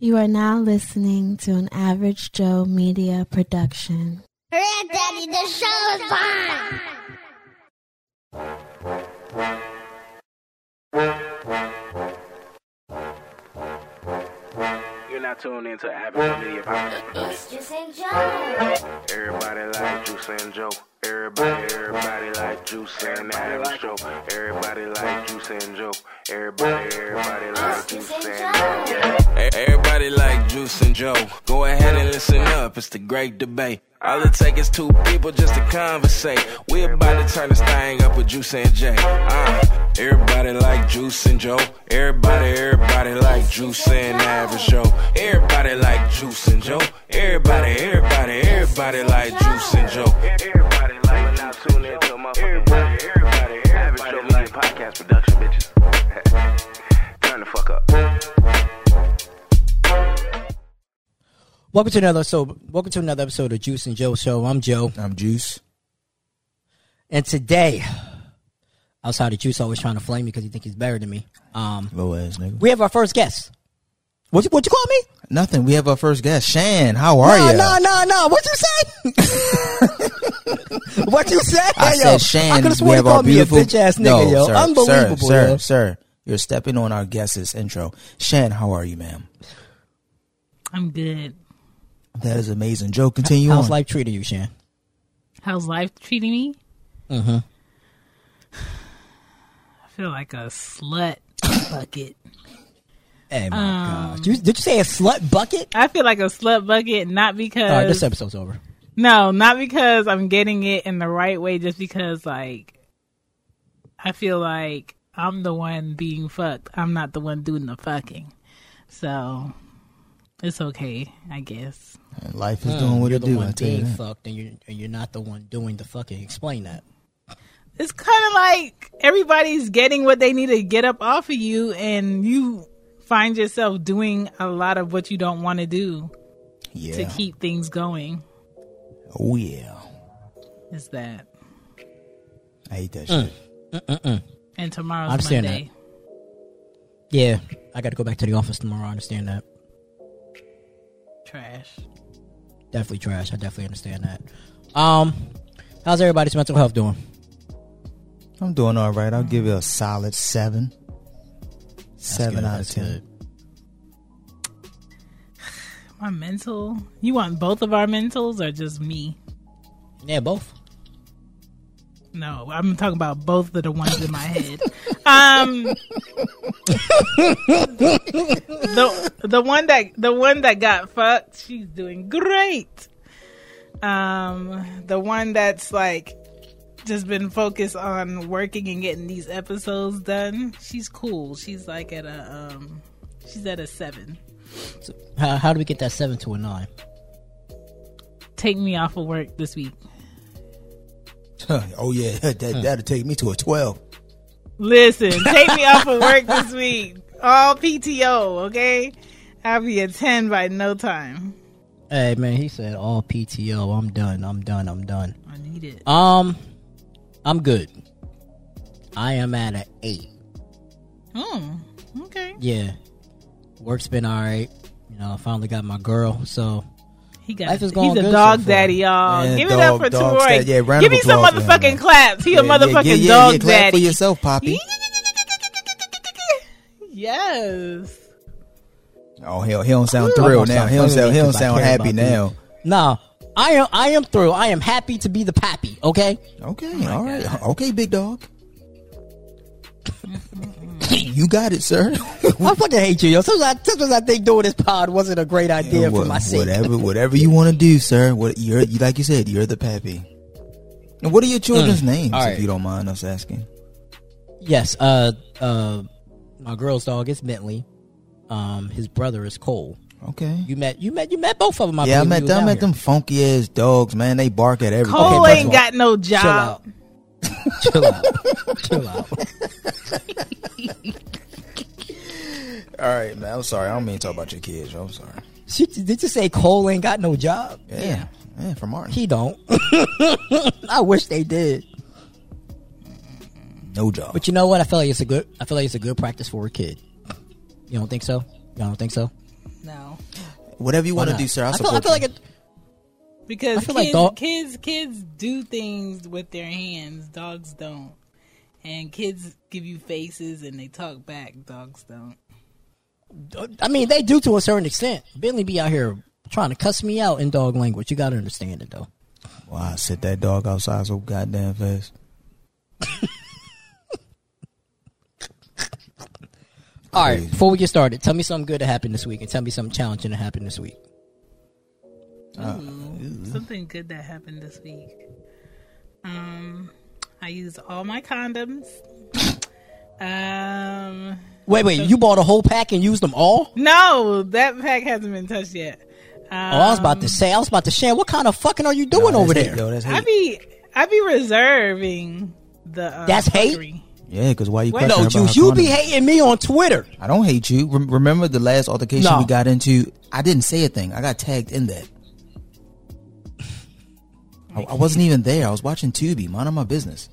You are now listening to an Average Joe Media production. Hurry Daddy, the show is You're not tuned into Average Media Podcast. It's Joose and Joe. Everybody like Joose and Joe. Everybody, everybody like Joose and Average Joe. Everybody like Joose and Joe. Everybody, everybody like Joose and yeah. E- Everybody like Joose and Joe. Go ahead and listen up. It's the great debate. All it takes is two people just to conversate. We about to turn this thing up with Joose and Jay. Uh, everybody like Joose and Joe. Everybody, everybody like Joose and Average Joe. Everybody like Joose and Joe. Everybody, everybody, everybody like Joose and Joe. Everybody like now tune into a motherfucking everybody, everybody, Average Joe Media Podcast production, bitches. Turn the fuck up. Welcome to another episode. Welcome to another episode of Joose and Joe Show. I'm Joe, I'm Joose. and today, outside of Joose, always trying to flame me because he think he's better than me. Um, Low ass nigga. we have our first guest. What you, what you call me? Nothing. We have our first guest. Chan, how are you? no, no, no. What you say? what you say? I yo, said I Chan. could have we sworn you have our called me a beautiful bitch ass nigga, no, yo. Sir, Unbelievable, sir, yo. sir, sir. You're stepping on our guest's intro. Chan, how are you, ma'am? I'm good. That is amazing. Joe, continue How's on. life treating you, Chan? How's life treating me? Mm-hmm. I feel like a slut bucket. Hey, my Um, God. Did you, did you say a slut bucket? I feel like a slut bucket, not because All right, this episode's over. no, not because I'm getting it in the right way, just because like I feel like I'm the one being fucked. I'm not the one doing the fucking. So it's okay, I guess. And Life is doing what you're it the do. One you being fucked, and you're, and you're not the one doing the fucking. Explain that. It's kind of like everybody's getting what they need to get up off of you, and you find yourself doing a lot of what you don't want to do to keep things going. Oh yeah. Is that? I hate that Mm. shit. And tomorrow's I understand Monday. Yeah, I got to go back to the office tomorrow. I understand that. Trash. Definitely trash. I definitely understand that. Um, how's everybody's mental health doing? I'm doing all right. I'll give you a solid seven. That's Seven good, out of ten. good. My mental. You want both of our mentals or just me? Yeah, both. No, I'm talking about both of the ones in my head. Um, the the one that the one that got fucked, she's doing great. Um, the one that's like just been focused on working and getting these episodes done, she's cool. She's like at a um, she's at a seven. So how, how do we get that seven to a nine? Take me off of work this week. oh yeah, that that'll take me to a twelve. Listen, take me off of work this week. All PTO, okay? I'll be a 10 by no time. Hey man, he said all PTO. I'm done. I'm done. I'm done. I need it. Um, I'm good. I am at an eight. Hmm. Okay. Yeah, work's been all right. You know, I finally got my girl. So He got. Life is going he's a dog so daddy, y'all. Yeah, Give it dog- up for dog Troy. stat- yeah, round Give me some applause for him, motherfucking claps. He a Yeah, yeah, motherfucking yeah, yeah, dog yeah, clap daddy. for yourself, Poppy. yes. Oh hell, he don't sound I'm thrilled now. stop He don't sound. He with don't you 'cause I sound happy now. nah, I am. I am through. I am happy to be the pappy. Okay. Okay, all right. Okay, big dog. you got it, sir. I fucking hate you, yo. Sometimes, I, sometimes I think doing this pod wasn't a great idea for my sake. Whatever, whatever you want to do, sir. What you're, you like you said, you're the pappy. And what are your children's names, Mm. All right. if you don't mind us asking? Yes. Uh. Uh. My girl's dog is Bentley. Um. His brother is Cole. Okay. You met. You met. You met both of them. I yeah, I met them. I met out them funky ass dogs, man. They bark at everything. Cole first ain't all, got no job. Chill out. Chill out. Chill out. All right, man. I'm sorry. I don't mean to talk about your kids. I'm sorry. She, did you say Cole ain't got no job? Yeah, yeah, from Martin. He don't. I wish they did. no job. But you know what? I feel like it's a good. I feel like it's a good practice for a kid. You don't think so? Y'all don't think so? No. Whatever you want to do, sir. I'll I feel, support I feel like it, Because I feel kids, like dog- kids, kids do things with their hands. Dogs don't. And kids give you faces and they talk back. Dogs don't. I mean, they do to a certain extent. Bentley be out here trying to cuss me out in dog language. You got to understand it, though. Wow, I sit that dog outside so goddamn fast. All right, before we get started, tell me something good that happened this week, and tell me something challenging that happened this week. Ooh, something good that happened this week. Um, I used all my condoms. Um, Wait, wait, you bought a whole pack and used them all? no, that pack hasn't been touched yet. Um, Oh, I was about to say, I was about to share. What kind of fucking are you doing Nah, over that's there? yo, I hate. be I be reserving the. Uh, That's hate? Fuckery. Yeah, because why you Wait, questioning no, about Joose, you be hating me on Twitter. I don't hate you. Rem- remember the last altercation No. we got into? I didn't say a thing. I got tagged in that. I, I wasn't even there. I was watching Tubi. Minding my business.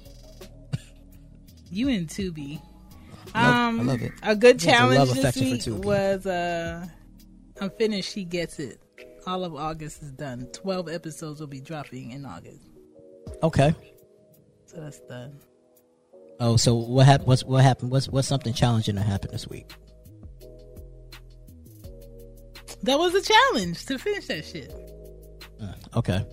You and Tubi. I love, Um, I love it. A good There's a challenge this week was uh, I'm finished. She gets it. All of August is done. Twelve episodes will be dropping in August, Okay. so that's done. Oh, so what happened? What's what happened? What's what's something challenging that happened this week? That was a challenge to finish that shit. Okay.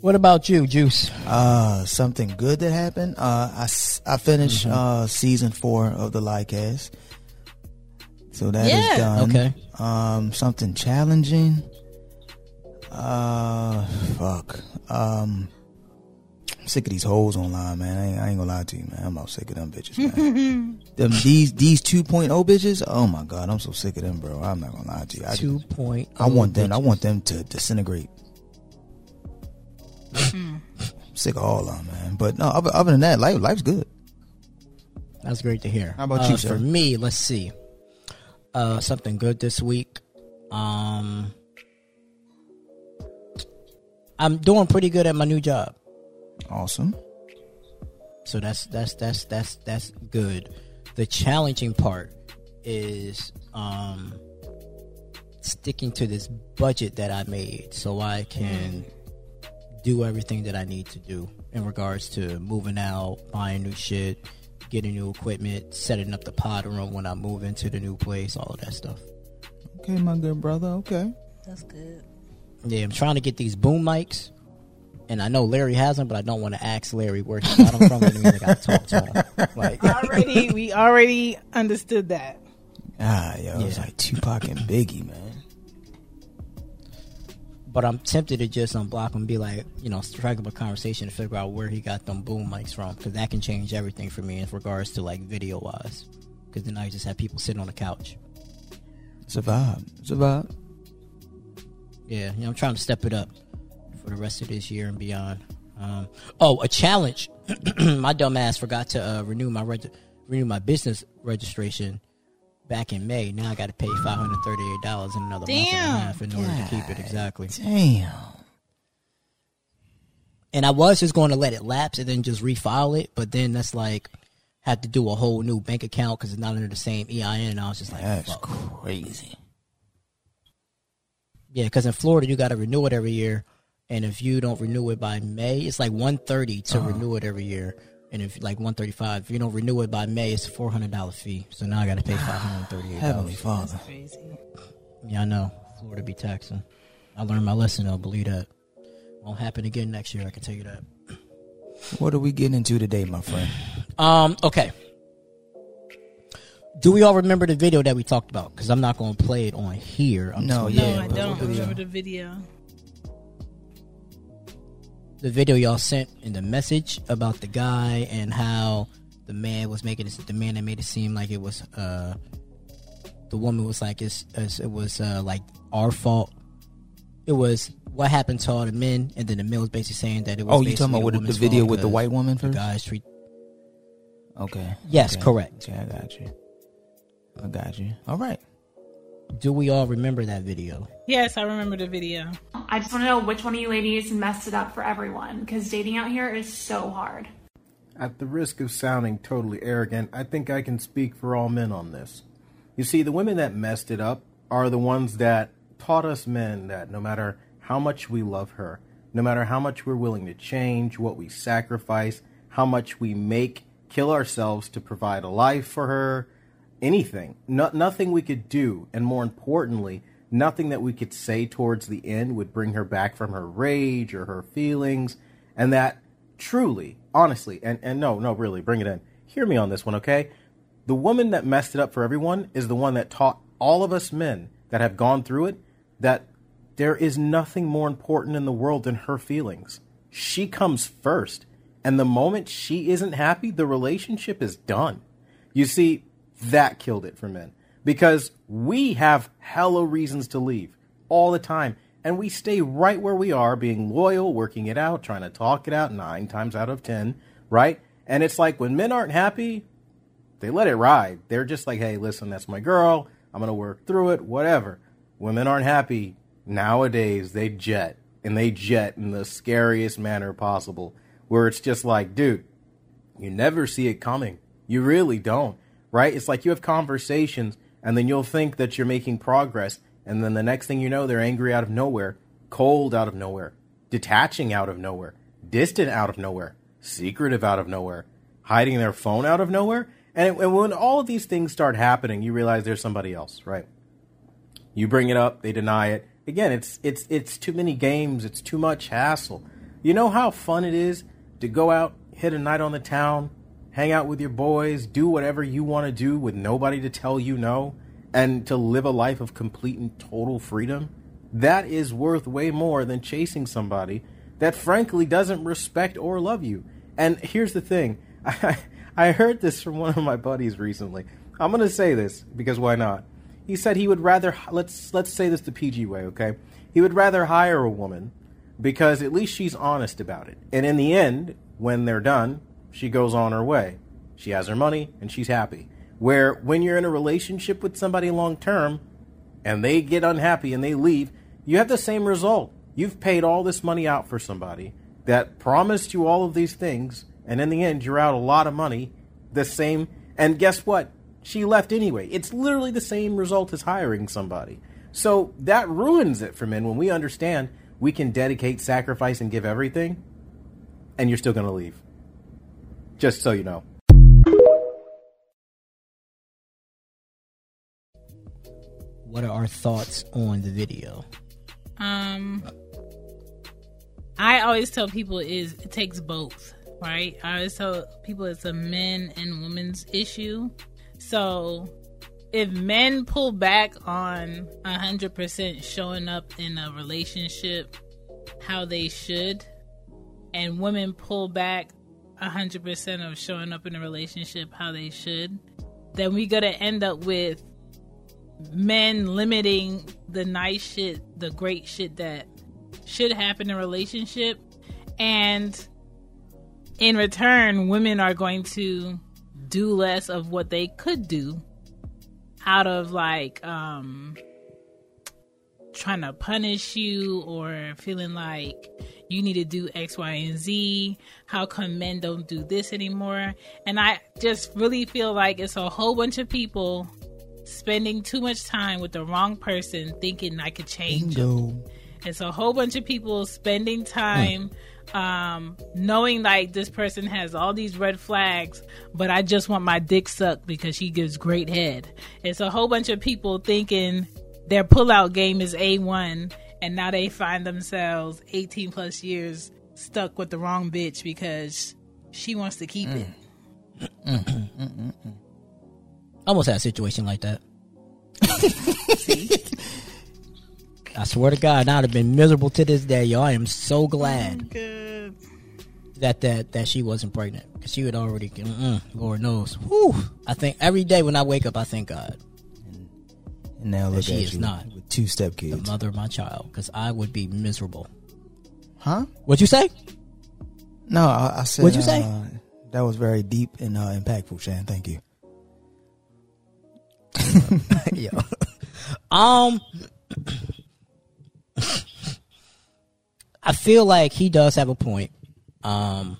What about you, Joose? Uh, something good that happened. Uh, I, s- I finished uh season four of the Lycast. So that is Yeah. done. Okay. Um, something challenging. Uh, fuck. Um, I'm sick of these hoes online, man. I ain't, I ain't gonna lie to you, man. I'm about sick of them bitches, man. them these these 2.0 bitches. Oh my god, I'm so sick of them, bro. I'm not gonna lie to you. I, Two point. I want them. I want them to disintegrate. sick of all of them, man. But no, other, other than that, life life's good. That's great to hear. How about Uh, you, sir? For me, let's see. Uh, something good this week. Um, I'm doing pretty good at my new job, Awesome. so that's that's that's that's that's good. The challenging part is um sticking to this budget that I made, so I can do everything that I need to do in regards to moving out, buying new shit, getting new equipment, setting up the pod room when I move into the new place, all of that stuff. Okay, my good brother. Okay. That's good. Yeah, I'm trying to get these boom mics. And I know Larry has them, but I don't want to ask Larry where he got them from. That means I got to talk to him. Like, Already, we already understood that. Ah, yo, it's Yeah. like Tupac and Biggie, man. but I'm tempted to just unblock him and be like, you know, strike up a conversation to figure out where he got them boom mics from, because that can change everything for me in regards to like video wise. Because then I just have people sitting on the couch. It's a vibe. It's a vibe. Yeah, you know, I'm trying to step it up for the rest of this year and beyond. Um, oh, a challenge. my dumb ass forgot to uh, renew my reg- renew my business registration back in May. Now I got to pay five hundred thirty eight dollars in another month and a half in order to keep it exactly. Damn. And I was just going to let it lapse and then just refile it, but then that's like had to do a whole new bank account because it's not under the same EIN. And I was just like, That's fuck. crazy. Yeah, because in Florida you got to renew it every year, and if you don't renew it by May, it's like one thirty to Uh-huh. renew it every year, and if like one thirty five, if you don't renew it by May, it's a four hundred dollar fee. So now I got to pay five hundred thirty eight Heavenly dollars. Father. Crazy. Yeah, I know Florida be taxing. I learned my lesson. though. believe that won't happen again next year. I can tell you that. What are we getting into today, my friend? Um. Okay. Do we all remember the video that we talked about? Because I'm not going to play it on here. I'm No, just No, Yeah, I but don't what video? remember the video. The video y'all sent in the message about the guy and how the man was making it, the man that made it seem like it was uh the woman was like it's, it's it was uh like our fault. It was what happened to all the men, and then the men was basically saying that it was. Oh, you talking about the with the video with the white woman the first? guys treat. Okay. Yes, Okay. correct. Okay, I got you. I got you. All right. Do we all remember that video? Yes, I remember the video. I just want to know which one of you ladies messed it up for everyone because dating out here is so hard. At the risk of sounding totally arrogant, I think I can speak for all men on this. You see, the women that messed it up are the ones that taught us men that no matter how much we love her, no matter how much we're willing to change, what we sacrifice, how much we make, kill ourselves to provide a life for her, anything, no, nothing we could do, and more importantly, nothing that we could say towards the end would bring her back from her rage or her feelings, and that truly, honestly, and, and no, no, really, bring it in. Hear me on this one, okay? The woman that messed it up for everyone is the one that taught all of us men that have gone through it that there is nothing more important in the world than her feelings. She comes first. And the moment she isn't happy, the relationship is done. You see, that killed it for men. Because we have hella reasons to leave all the time. And we stay right where we are, being loyal, working it out, trying to talk it out nine times out of ten, right? And it's like when men aren't happy, they let it ride. They're just like, hey, listen, that's my girl. I'm to work through it, whatever. Women aren't happy. Nowadays, they jet, and they jet in the scariest manner possible, where it's just like, dude, you never see it coming. You really don't, right? It's like you have conversations, and then you'll think that you're making progress, and then the next thing you know, they're angry out of nowhere, cold out of nowhere, detaching out of nowhere, distant out of nowhere, secretive out of nowhere, hiding their phone out of nowhere. And, and when all of these things start happening, you realize there's somebody else, right? You bring it up, they deny it. Again, it's it's it's too many games, it's too much hassle. You know how fun it is to go out, hit a night on the town, hang out with your boys, do whatever you want to do with nobody to tell you no, and to live a life of complete and total freedom? That is worth way more than chasing somebody that frankly doesn't respect or love you. And here's the thing. I, I heard this from one of my buddies recently. I'm going to say this because why not? He said he would rather let's let's say this the PG way, okay? He would rather hire a woman because at least she's honest about it. And in the end, when they're done, she goes on her way. She has her money and she's happy. Where when you're in a relationship with somebody long term and they get unhappy and they leave, you have the same result. You've paid all this money out for somebody that promised you all of these things, and in the end, you're out a lot of money. The same, and guess what? She left anyway. It's literally the same result as hiring somebody. So that ruins it for men when we understand we can dedicate, sacrifice, and give everything, and you're still going to leave. Just so you know. What are our thoughts on the video? Um, I always tell people is it takes both, right? I always tell people it's a men and women's issue. So if men pull back on hundred percent showing up in a relationship how they should, and women pull back hundred percent of showing up in a relationship how they should, then we gotta end up with men limiting the nice shit, the great shit that should happen in a relationship. And in return, women are going to do less of what they could do out of like um trying to punish you or feeling like you need to do X, Y, and Z. How come men don't do this anymore? And I just really feel like it's a whole bunch of people spending too much time with the wrong person thinking I could change. It's a whole bunch of people spending time um, knowing like this person has all these red flags, but I just want my dick sucked because she gives great head. It's a whole bunch of people thinking their pullout game is A1 and now they find themselves 18 plus years stuck with the wrong bitch because she wants to keep mm. it. Mm, mm, I almost had a situation like that. I swear to God, I'd have been miserable to this day, yo. I am so oh, glad Good. that that that she wasn't pregnant because she would already. Lord knows. Whew. I think every day when I wake up, I thank God, And now look she at is you not. with two the stepkids. mother of my child, because I would be miserable. Huh? What'd you say? No, I, I said. What'd you say? uh, that was very deep and uh, impactful, Chan. Thank you. Yo. um I feel like he does have a point. Um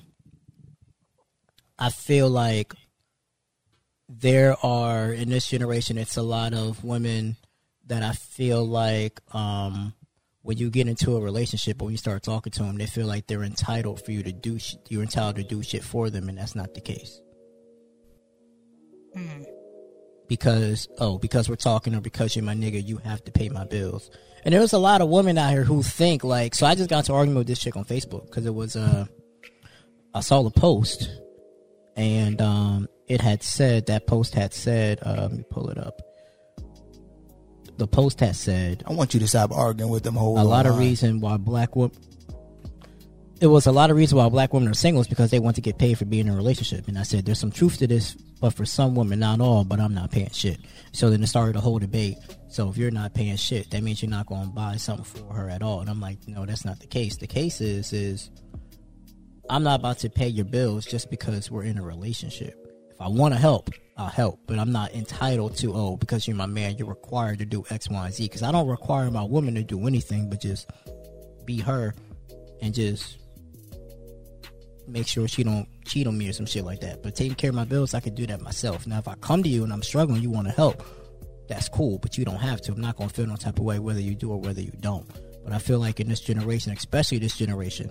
I feel like there are in this generation it's a lot of women that I feel like um, when you get into a relationship or when you start talking to them, they feel like they're entitled for you to do. Sh- you're entitled to do shit for them, and that's not the case. Because oh, because we're talking or because you're my nigga, you have to pay my bills. And there's a lot of women out here who think like. So I just got to argument with this chick on Facebook because it was uh, I saw the post, and um, it had said that post had said. Uh, let me pull it up. The post had said I want you to stop arguing with them whole a lot of reason why black women it was a lot of reason why black women are single is because they want to get paid for being in a relationship. And i said there's some truth to this but for some women not all but i'm not paying shit. So then it started a whole debate. So if you're not paying shit that means you're not going to buy something for her at all. And i'm like no that's not the case. The case is is i'm not about to pay your bills just because we're in a relationship if i want to help i'll help but i'm not entitled to oh because you're my man you're required to do x y and z because i don't require my woman to do anything but just be her and just make sure she don't cheat on me or some shit like that. But taking care of my bills, I could do that myself. Now, if I come to you and I'm struggling, you want to help, that's cool. But you don't have to. I'm not gonna feel no type of way whether you do or whether you don't. But I feel like in this generation, especially this generation,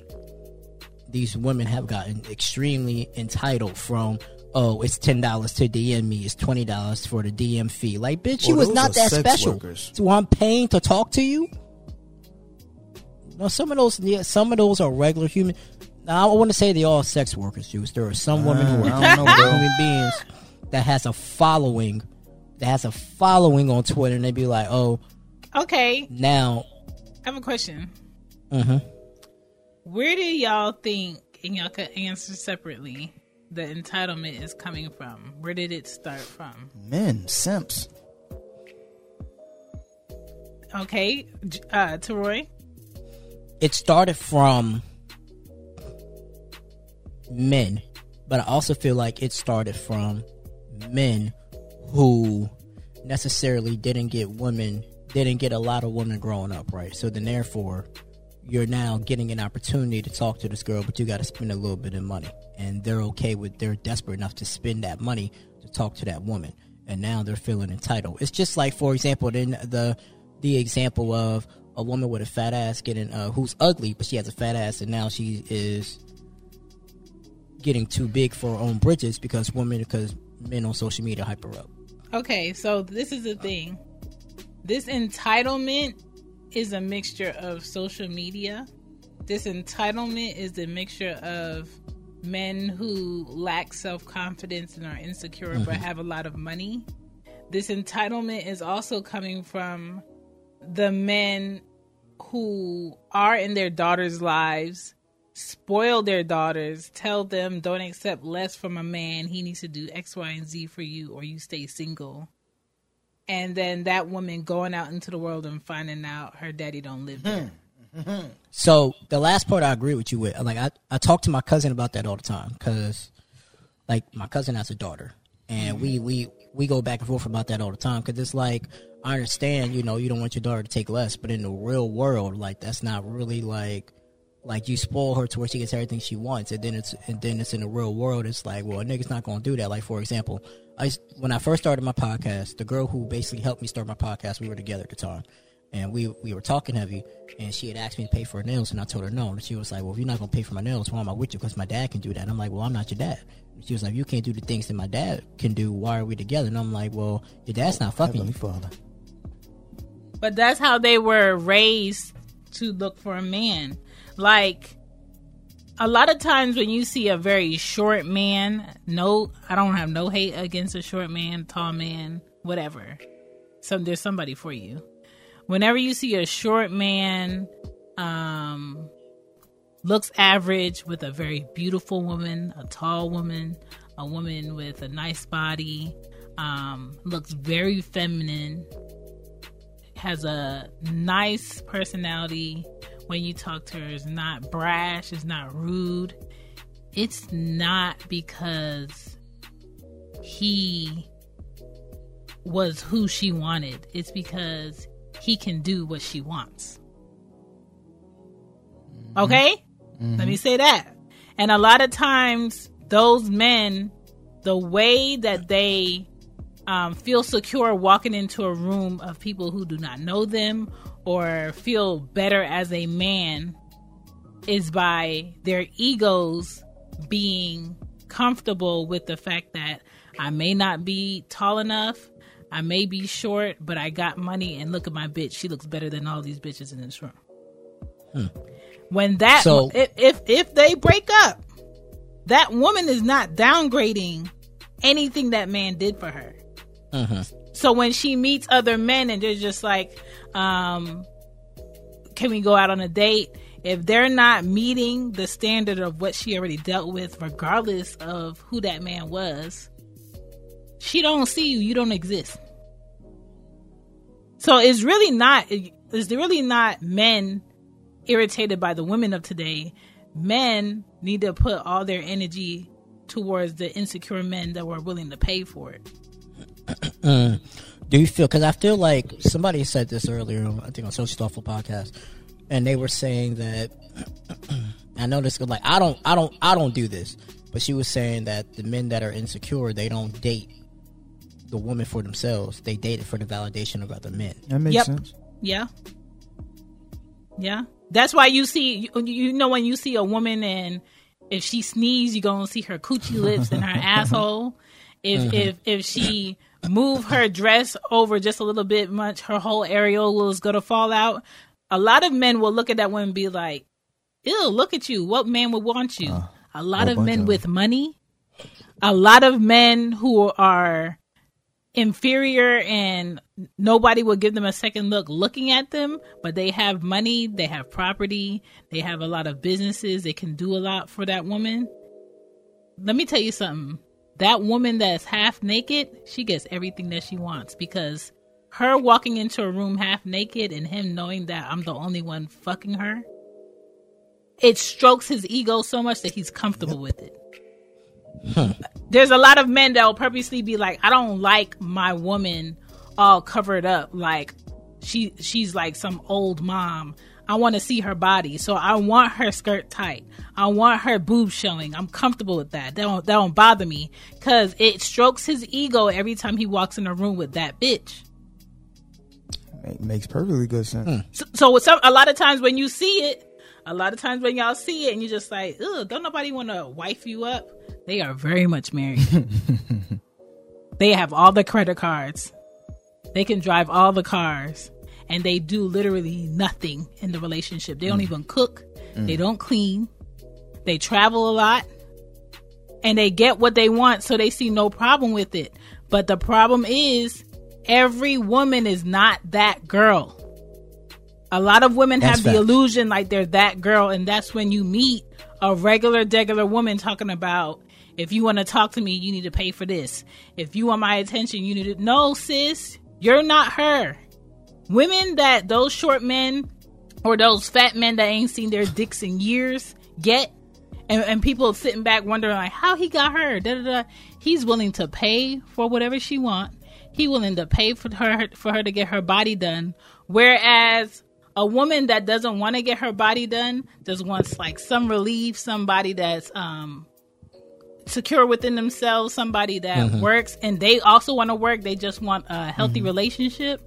these women have gotten extremely entitled from. Oh, it's ten dollars to DM me. It's twenty dollars for the DM fee. Like, bitch, you Well, was not that special. workers. So I'm paying to talk to you. No, some of those, yeah, some of those are regular human. Now, I want to say they all sex workers, Joose. There are some women who Uh, are I don't know, human beings that has a following, that has a following on Twitter, and they be like, "Oh, Okay, now, I have a question. hmm Where do y'all think, and y'all could answer separately, the entitlement is coming from? Where did it start from? Men, simps. Okay, J- uh, Teroy. it started from men, but I also feel like it started from men who necessarily didn't get women, didn't get a lot of women growing up, right? So then, therefore, you're now getting an opportunity to talk to this girl, but you got to spend a little bit of money, and they're okay with, they're desperate enough to spend that money to talk to that woman, and now they're feeling entitled. It's just like, for example, then the the example of a woman with a fat ass getting uh, who's ugly, but she has a fat ass, and now she is getting too big for her own bridges because women, because men on social media hype her up. Okay, so this is the thing. This entitlement is a mixture of social media. This entitlement is a mixture of men who lack self confidence and are insecure but mm-hmm. have a lot of money. This entitlement is also coming from the men who are in their daughters' lives, spoil their daughters, tell them don't accept less from a man. He needs to do X, Y, and Z for you, or you stay single. And then that woman going out into the world and finding out her daddy don't live there. Mm-hmm. Mm-hmm. So the last part I agree with you with. Like I, I talk to my cousin about that all the time because, like, my cousin has a daughter, and we mm-hmm. we we go back and forth about that all the time because it's like I understand, you know, you don't want your daughter to take less, but in the real world, like that's not really like like you spoil her to where she gets everything she wants, and then it's and then it's in the real world. It's like, well, a nigga's not gonna do that. Like for example, I when I first started my podcast, the girl who basically helped me start my podcast, we were together at the time, and we we were talking heavy, and she had asked me to pay for her nails, and I told her no, and she was like, well, if you're not gonna pay for my nails, why am I with you? Because my dad can do that. And I'm like, well, I'm not your dad. And she was like, you can't do the things that my dad can do. Why are we together? And I'm like, well, your dad's not fucking Heavenly you. Father. But that's how they were raised to look for a man. Like a lot of times when you see a very short man, no, I don't have no hate against a short man, tall man, whatever. So there's somebody for you. Whenever you see a short man, um, looks average with a very beautiful woman, a tall woman, a woman with a nice body, um, looks very feminine, has a nice personality when you talk to her is not brash is not rude. It's not because he was who she wanted. It's because he can do what she wants. Okay? Let me say that. And a lot of times those men the way that they um, feel secure walking into a room of people who do not know them or feel better as a man is by their egos being comfortable with the fact that I may not be tall enough, I may be short, but I got money and look at my bitch. She looks better than all these bitches in this room. Hmm. When that So- if, if if they break up, that woman is not downgrading anything that man did for her. Mm-hmm. So when she meets other men and they're just like, um, can we go out on a date? If they're not meeting the standard of what she already dealt with, regardless of who that man was, she don't see you. You don't exist. So it's really not. It's really not men irritated by the women of today. Men need to put all their energy towards the insecure men that were willing to pay for it. Mm. Do you feel? Because I feel like somebody said this earlier. Um, I think on Social Thoughtful podcast, and they were saying that. I know this. Like I don't, I don't, I don't do this. But she was saying that the men that are insecure, they don't date the woman for themselves. They date it for the validation of other men. That makes Yep. sense. Yeah. Yeah. That's why you see, you- you know, when you see a woman and if she sneezes, you're going to see her coochie lips and her asshole. If, mm-hmm. if, if she move her dress over just a little bit much, her whole areola is going to fall out. A lot of men will look at that woman and be like, ew, look at you. What man would want you? a lot of men of with money, a lot of men who are inferior and nobody will give them a second look looking at them, but they have money, they have property, they have a lot of businesses, they can do a lot for that woman. Let me tell you something. That woman that's half naked, she gets everything that she wants because her walking into a room half naked and him knowing that I'm the only one fucking her, it strokes his ego so much that he's comfortable with it there's a lot of men that will purposely be like, I don't like my woman all covered up, like she she's like some old mom. I want to see her body, so I want her skirt tight. I want her boobs showing. I'm comfortable with that. That don't that don't bother me because it strokes his ego every time he walks in a room with that bitch. Make, makes perfectly good sense. Hmm. So, so with some, a lot of times when you see it, a lot of times when y'all see it and you're just like, ugh, don't nobody want to wife you up. They are very much married. they have all the credit cards. They can drive all the cars. And they do literally nothing in the relationship. They don't mm. even cook. Mm. They don't clean. They travel a lot. And they get what they want, so they see no problem with it. But the problem is, every woman is not that girl. A lot of women That's have the illusion like they're that girl, and that's when you meet a regular, degular woman talking about if you want to talk to me, you need to pay for this. If you want my attention, you need to. No, sis, you're not her. Women that those short men or those fat men that ain't seen their dicks in years get, and, and people sitting back wondering like how he got her. Da, da, da. He's willing to pay for whatever she want. He willing to pay for her for her to get her body done. Whereas a woman that doesn't want to get her body done just wants like some relief, somebody that's um secure within themselves, somebody that works and they also want to work, they just want a healthy relationship.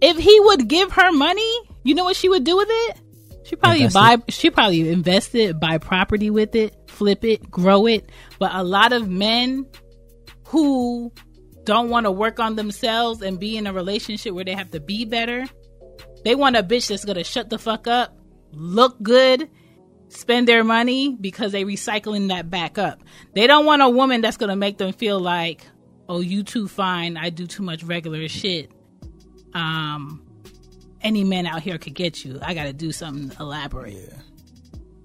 If he would give her money, you know what she would do with it? She probably Invest buy she probably invest it, buy property with it, flip it, grow it. But a lot of men who don't want to work on themselves and be in a relationship where they have to be better, they want a bitch that's gonna shut the fuck up, look good, spend their money because they recycling that back up. They don't want a woman that's gonna make them feel like, oh, you too fine. I do too much regular shit. Um, any man out here could get you. I gotta do something elaborate.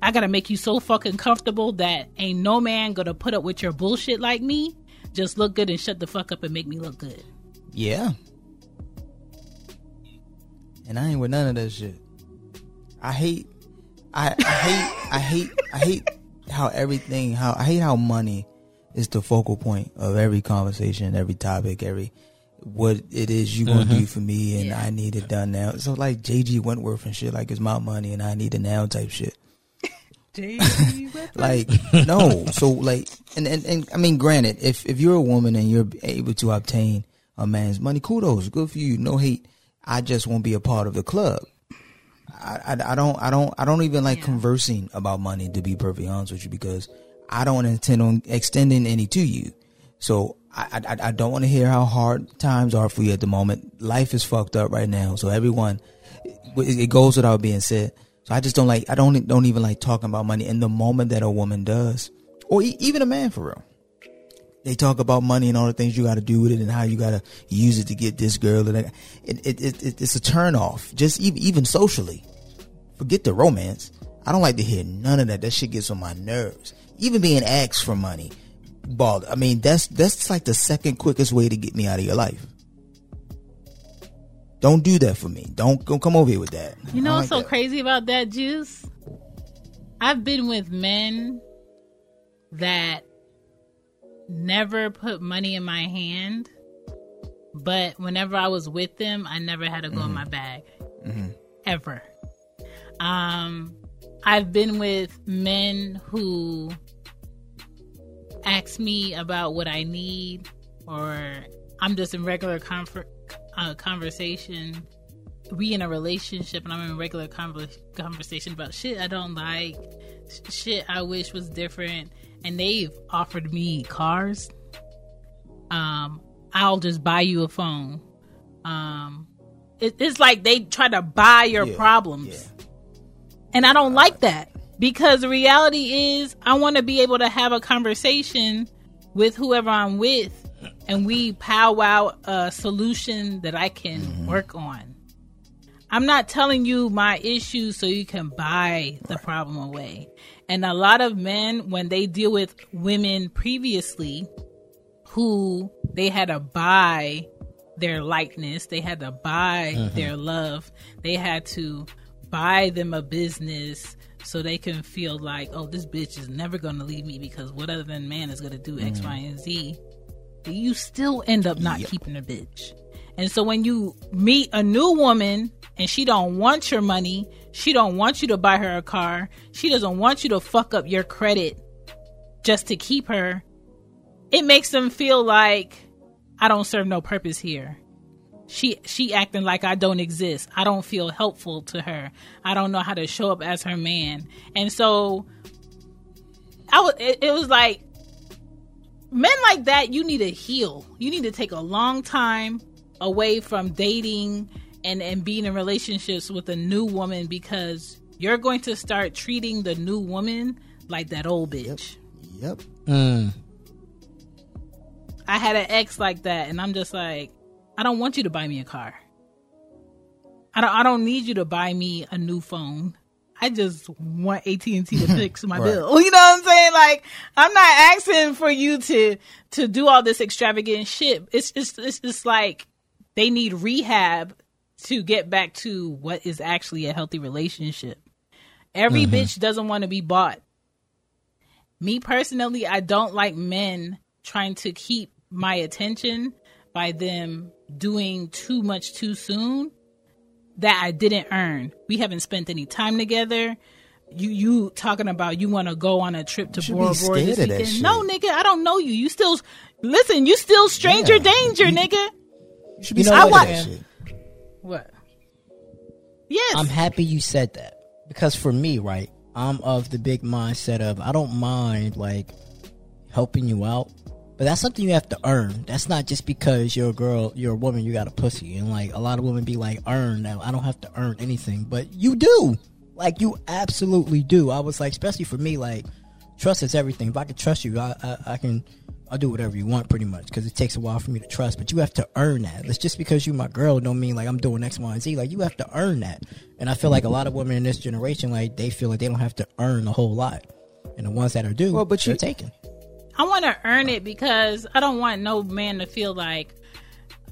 I gotta make you so fucking comfortable that ain't no man gonna put up with your bullshit like me. Just look good and shut the fuck up and make me look good. Yeah. And I ain't with none of that shit. I hate I, I hate I hate I hate how everything how I hate how money is the focal point of every conversation, every topic, every what it is you gonna do mm-hmm. for me and I need it done now. So like JG Wentworth and shit like it's my money and I need it now type shit. JG like no. So like and, and and i mean granted if if you're a woman and you're able to obtain a man's money kudos. Good for you. No hate. I just won't be a part of the club. I i, I don't i don't i don't even like conversing about money to be perfectly honest with you because i don't intend on extending any to you. So I, I, I don't want to hear how hard times are for you at the moment. Life is fucked up right now. So everyone, it, it goes without being said. So I just don't like, I don't, don't even like talking about money in the moment that a woman does, or e- even a man for real. They talk about money and all the things you got to do with it and how you got to use it to get this girl. And it, it, it, it, it's a turn off, just even, even socially. Forget the romance. I don't like to hear none of that. That shit gets on my nerves. Even being asked for money, bald. I mean, that's that's like the second quickest way to get me out of your life. Don't do that for me. Don't don't come over here with that. You know what's don't so that. crazy about that, Joose? I've been with men that never put money in my hand, but whenever I was with them, I never had to go in my bag. Ever. Um, I've been with men who ask me about what I need, or I'm just in regular comfort, uh, conversation. We in a relationship, and I'm in regular conver- conversation about shit I don't like, sh- shit I wish was different, and they've offered me cars. Um, I'll just buy you a phone. Um, it, it's like they try to buy your Yeah, problems. And I don't like that because the reality is I want to be able to have a conversation with whoever I'm with and we powwow a solution that I can mm-hmm. work on. I'm not telling you my issues so you can buy the problem away. And a lot of men, when they deal with women previously who they had to buy their likeness, they had to buy mm-hmm. their love, they had to buy them a business so they can feel like, oh, this bitch is never going to leave me because what other than man is going to do X, mm. Y, and Z. You still end up not keeping a bitch. And so when you meet a new woman and she don't want your money, she don't want you to buy her a car, she doesn't want you to fuck up your credit just to keep her, it makes them feel like I don't serve no purpose here. She she acting like I don't exist. I don't feel helpful to her. I don't know how to show up as her man. And so I was it, it was like men like that you need to heal. You need to take a long time away from dating and and being in relationships with a new woman because you're going to start treating the new woman like that old bitch. Yep. Mm. I had an ex like that, and I'm just like, I don't want you to buy me a car. I don't. I don't need you to buy me a new phone. I just want AT and T to fix my Right. bill. You know what I'm saying? Like, I'm not asking for you to to do all this extravagant shit. It's just it's just like they need rehab to get back to what is actually a healthy relationship. Every mm-hmm. bitch doesn't want to be bought. Me personally, I don't like men trying to keep my attention by them doing too much too soon that I didn't earn. We haven't spent any time together. You you talking about you want to go on a trip to should Bora Bora this scared of that weekend? shit. No, nigga, I don't know you. You still listen. You still stranger Yeah. danger, You- nigga. You should be You know scared what, of that shit. What? Yes. I'm happy you said that because for me, right, I'm of the big mindset of I don't mind like helping you out, but that's something you have to earn. That's not just because you're a girl, you're a woman, you got a pussy, and like a lot of women be like, earn. Now I don't have to earn anything, but you do. Like you absolutely do. I was like, especially for me, like trust is everything. If I can trust you, I I, I can. I'll do whatever you want, pretty much, because it takes a while for me to trust. But you have to earn that. It's just because you my girl don't mean like I'm doing X, Y, and Z. Like you have to earn that. And I feel like a lot of women in this generation, like they feel like they don't have to earn a whole lot, and the ones that are do, Well, but you're you- taken. I want to earn it because I don't want no man to feel like,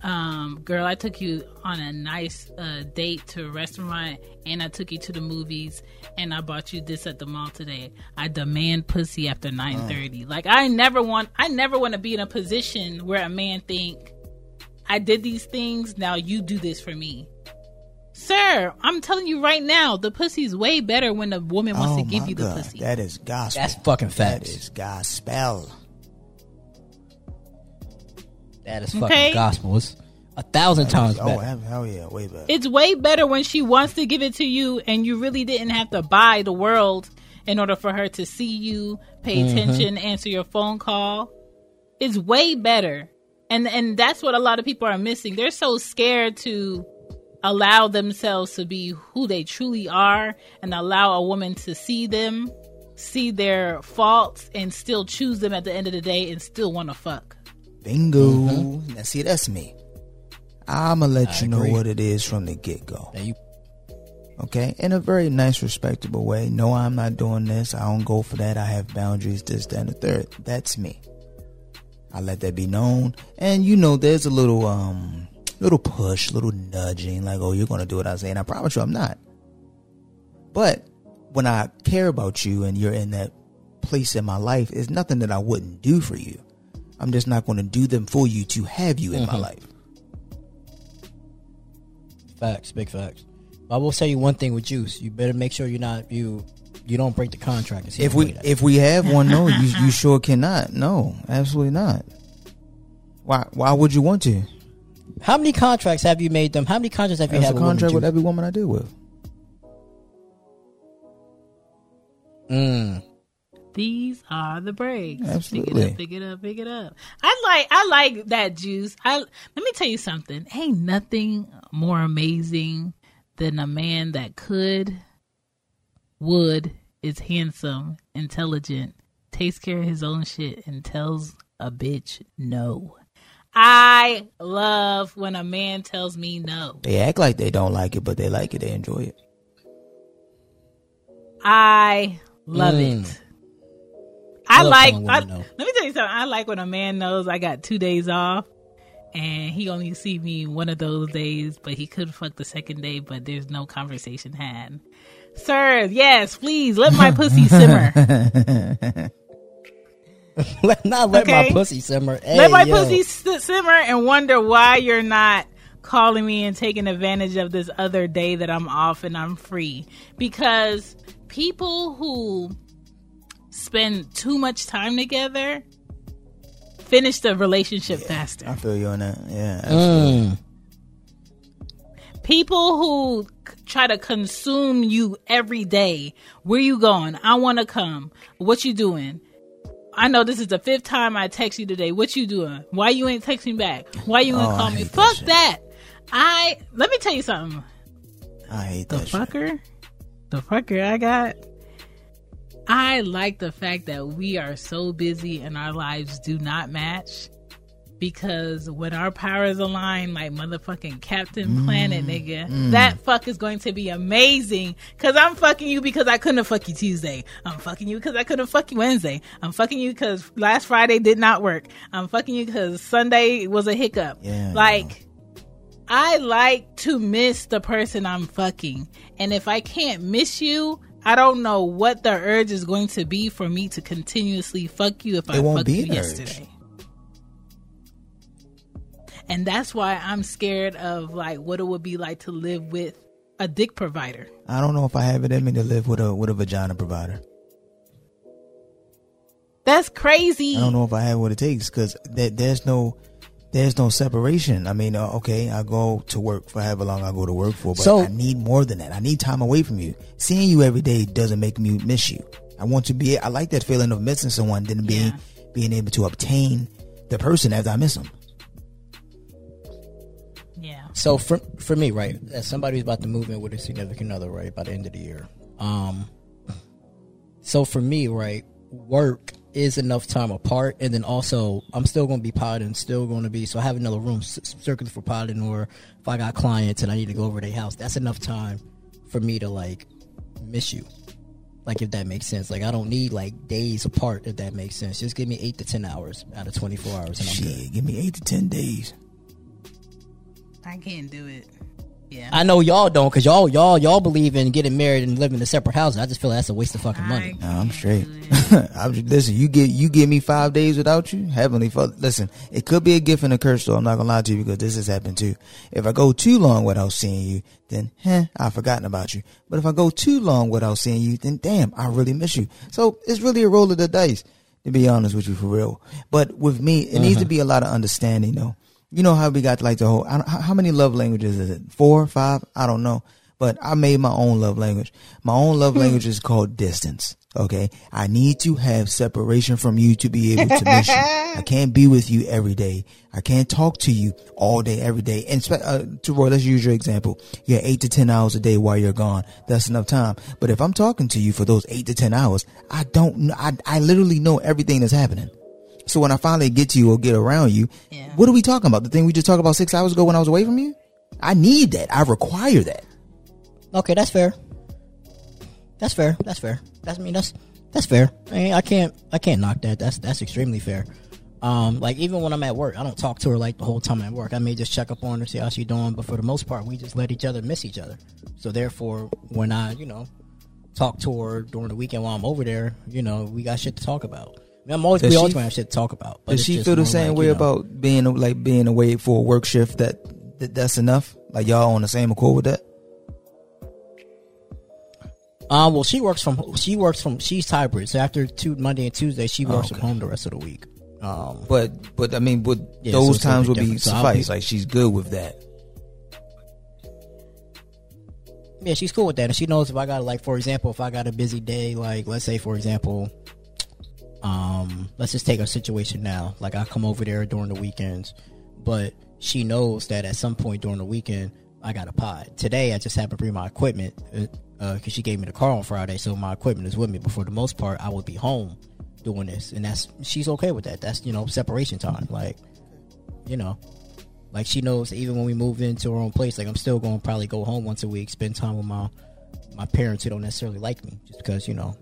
um, girl, I took you on a nice uh, date to a restaurant and I took you to the movies and I bought you this at the mall today. I demand pussy after nine thirty. Like I never want, I never want to be in a position where a man think I did these things. Now you do this for me. Sir, I'm telling you right now, the pussy's way better when the woman wants oh to give you the God, pussy. That is gospel. That's fucking That facts. is gospel. That is fucking Okay. gospel. It's a thousand times Oh, better. hell, hell yeah, way better. It's way better when she wants to give it to you and you really didn't have to buy the world in order for her to see you, pay Mm-hmm. attention, answer your phone call. It's way better. And and that's what a lot of people are missing. They're so scared to allow themselves to be who they truly are and allow a woman to see them, see their faults and still choose them at the end of the day and still want to fuck. Bingo. Mm-hmm. Now, see, that's me. I'ma let I you know what it is from the get go. You Okay, in a very nice, respectable way. No, I'm not doing this. I don't go for that. I have boundaries. This, that, and the third. That's me. I let that be known. And you know, there's a little, um, little push, little nudging, like, oh, you're gonna do what I say, and I promise you, I'm not. But when I care about you and you're in that place in my life, it's nothing that I wouldn't do for you. I'm just not going to do them for you to have you in my mm-hmm. life. facts, big facts. But I will tell you one thing with Joose. You better make sure you're not you you don't break the contract. If we if we have one, no, you you sure cannot. No, absolutely not. Why why would you want to? How many contracts have you made them? How many contracts have you That's had a with contract with Joose? every woman I deal with. Mm. These are the breaks. Absolutely. Pick it up, pick it up, pick it up. I like I like that Joose. I let me tell you something. Ain't nothing more amazing than a man that could, would, is handsome, intelligent, takes care of his own shit, and tells a bitch no. I love when a man tells me no. They act like they don't like it, but they like it. They enjoy it. I love Mm. it. I, love like. I, let me tell you something. I like when a man knows I got two days off, and he only see me one of those days, but he could fuck the second day, but there's no conversation had. Sir, yes, please let my pussy simmer. let not let my pussy simmer. Hey, let my yo. pussy simmer and wonder why you're not calling me and taking advantage of this other day that I'm off and I'm free. Because people who spend too much time together finish the relationship faster. I feel you on that. Yeah. Mm. People who try to consume you every day. Where you going? I want to come. What you doing? I know this is the fifth time I text you today. What you doing? Why you ain't texting back? Why you ain't Oh, call me? that Fuck shit. that. I let me tell you something. I hate The that shit. fucker, the fucker I got. I like the fact that we are so busy and our lives do not match. Because when our powers align, like motherfucking Captain mm, Planet, nigga, mm. that fuck is going to be amazing. Cause I'm fucking you because I couldn't fuck you Tuesday. I'm fucking you because I couldn't fuck you Wednesday. I'm fucking you because last Friday did not work. I'm fucking you because Sunday was a hiccup. Yeah, like, I like to miss the person I'm fucking. And if I can't miss you, I don't know what the urge is going to be for me to continuously fuck you if I It won't fucked be you yesterday. urge. Yesterday. And that's why I'm scared of like what it would be like to live with a dick provider. I don't know if I have it in me to live with a with a vagina provider. That's crazy. I don't know if I have what it takes because there, there's no there's no separation. I mean, uh, okay, I go to work for however long I go to work for, but So- I need more than that. I need time away from you. Seeing you every day doesn't make me miss you. I want to be. I like that feeling of missing someone than being Yeah. being able to obtain the person as I miss them. So for for me, right, as somebody who's about to move in with a significant other, right, by the end of the year. Um so for me, right, work is enough time apart and then also I'm still going to be piloting, still going to be so I have another room circular for piloting or if I got clients and I need to go over their house, that's enough time for me to like miss you. Like if that makes sense. Like I don't need like days apart if that makes sense. Just give me 8 to 10 hours out of 24 hours and I'm good. Shit, give me eight to ten days. I can't do it. Yeah. I know y'all don't because y'all y'all y'all believe in getting married and living in a separate houses. I just feel like that's a waste of fucking money. Nah, I'm straight. I'm just, listen, you get you give me five days without you, heavenly father. Listen, it could be a gift and a curse, though. I'm not gonna lie to you because this has happened too. If I go too long without seeing you, then heh, I've forgotten about you. But if I go too long without seeing you, then damn, I really miss you. So it's really a roll of the dice, to be honest with you, for real. But with me, it needs to uh-huh. be a lot of understanding, though. You know how we got like the whole. I don't, how many love languages is it? Four, five? I don't know. But I made my own love language. My own love language is called distance. Okay, I need to have separation from you to be able to miss you. I can't be with you every day. I can't talk to you all day, every day. And spe- uh, to Roy, let's use your example. You have eight to ten hours a day while you're gone. That's enough time. But if I'm talking to you for those eight to ten hours, I don't. I I literally know everything that's happening. So when I finally get to you or get around you, what are we talking about? The thing we just talked about six hours ago when I was away from you? I need that. I require that. Okay, that's fair. That's fair. That's fair. That's I mean that's that's fair. I, mean, I can't I can't knock that. That's that's extremely fair. Um, like even when I'm at work, I don't talk to her like the whole time I'm at work. I may just check up on her, see how she's doing, but for the most part, we just let each other miss each other. So therefore, when I you know talk to her during the weekend while I'm over there, you know we got shit to talk about. I mean, I'm always Does we always gonna have shit to talk about. But Does she feel the same like, way you know, about being like being away for a work shift that, that that's enough? Like y'all on the same accord with that? Uh, well, she works from she works from she's hybrid. So after two Monday and Tuesday, she Oh, works from home the rest of the week. Um, But but I mean, would Yeah, those little times would be. So I'll be- suffice? like she's good with that. yeah, she's cool with that, and she knows if I got like, for example, if I got a busy day, like let's say, for example, um, let's just take a situation now. Like I come over there during the weekends, but she knows that at some point during the weekend I got a pod. Today I just happened to bring my equipment because she gave me the car on Friday, so my equipment is with me. But for the most part, I would be home doing this, and that's she's okay with that. That's you know separation time, like you know. Like she knows even when we move into our own place, like I'm still going to probably go home once a week, spend time with my my parents who don't necessarily like me, just because you know,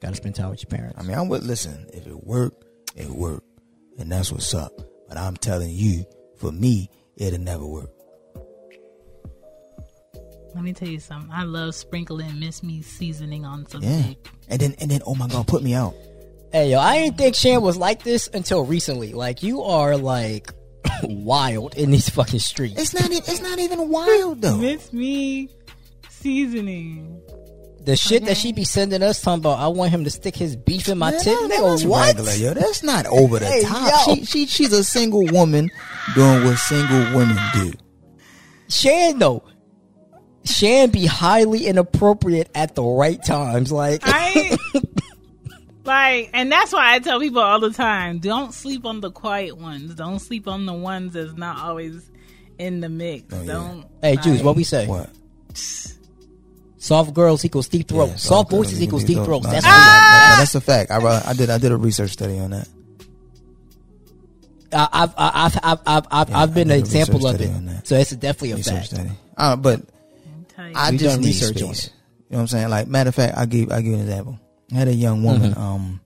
got to spend time with your parents. I mean, I would listen. If it worked, it worked, and that's what's up. But I'm telling you, for me, it'll never work. Let me tell you something. I love sprinkling miss me seasoning on something. Yeah. And then and then, oh my god, put me out. Hey yo, I didn't think Chan was like this until recently. Like you are like wild in these fucking streets. It's not. e- It's not even wild though. Miss me seasoning. The oh, shit that she be sending us talking about, I want him to stick his beef in my Man, tit. no, Nigga, that's what? regular, yo. That's not over the Hey, top. yo. She, she she's a single woman doing what single women do. Chan though, Chan be highly inappropriate at the right times. Like I like, and that's why I tell people all the time: don't sleep on the quiet ones. Don't sleep on the ones that's not always in the mix. Oh, yeah. Don't. Hey, Joose, like- what we say? What? Soft girls equals deep throats. Yeah, soft girls voices equals deep throats. No, That's no, what no, no, that's a fact. I, I did I did a research study on that. I- I've I've I've I've I've, Yeah, I've been an example of it. study on that. So it's definitely a Research fact. study. Uh, but. I We just done need research space. on it. You know what I'm saying? Like matter of fact, I give I give an example. I had a young woman Mm-hmm. um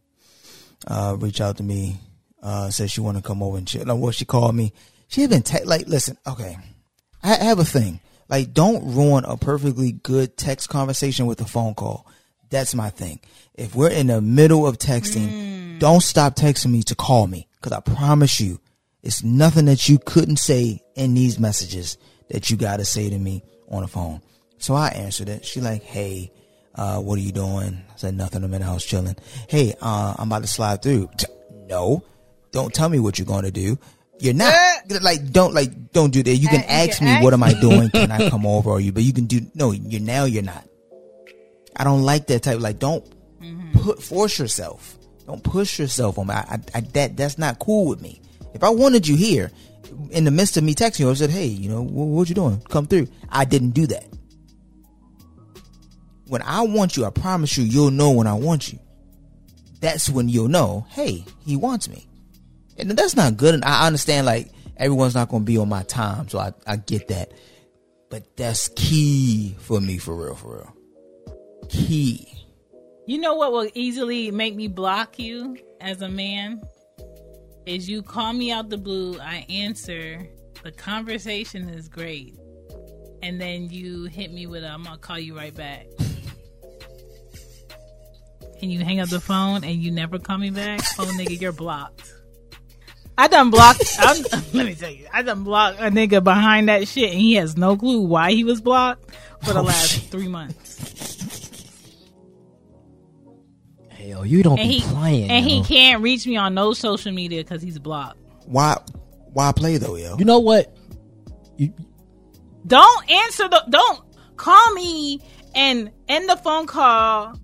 uh reach out to me, uh said she wanna come over and chill. Like, well she called me. She had been te- like listen, okay. I I have a thing. Like don't ruin a perfectly good text conversation with a phone call. That's my thing. If we're in the middle of texting, don't stop texting me to call me. Cause I promise you, it's nothing that you couldn't say in these messages that you gotta say to me on the phone. So I answered it. She like, hey, uh, what are you doing? I said nothing. I'm in the house chilling. Hey, uh, I'm about to slide through. No, don't tell me what you're going to do. You're not eh. like don't like don't do that. You can eh, you ask can me ask what am I doing? Can I come over? Or you? But you can do no. You're now. You're not. I don't like that type. Like don't mm-hmm. put force yourself. Don't push yourself on me. I, I, I that that's not cool with me. If I wanted you here, in the midst of me texting you, I said, "Hey, you know, what, what you doing? Come through." I didn't do that. When I want you, I promise you, you'll know when I want you. That's when you'll know. Hey, he wants me, and that's not good. And I understand, like everyone's not going to be on my time, so I I get that. But that's key for me, for real, for real. Key. You know what will easily make me block you as a man? Is you call me out the blue, I answer, the conversation is great. and then you hit me with a, I'm gonna call you right back. and you hang up the phone and you never call me back, oh nigga, you're blocked. I done blocked. I'm, let me tell you, I done blocked a nigga behind that shit, and he has no clue why he was blocked for the Oh, last shit. three months. Hell, you don't And be he playing. and he can't reach me on no social media because he's blocked. Why? Why play though, yo? You know what? You, Don't answer the. Don't call me and end the phone call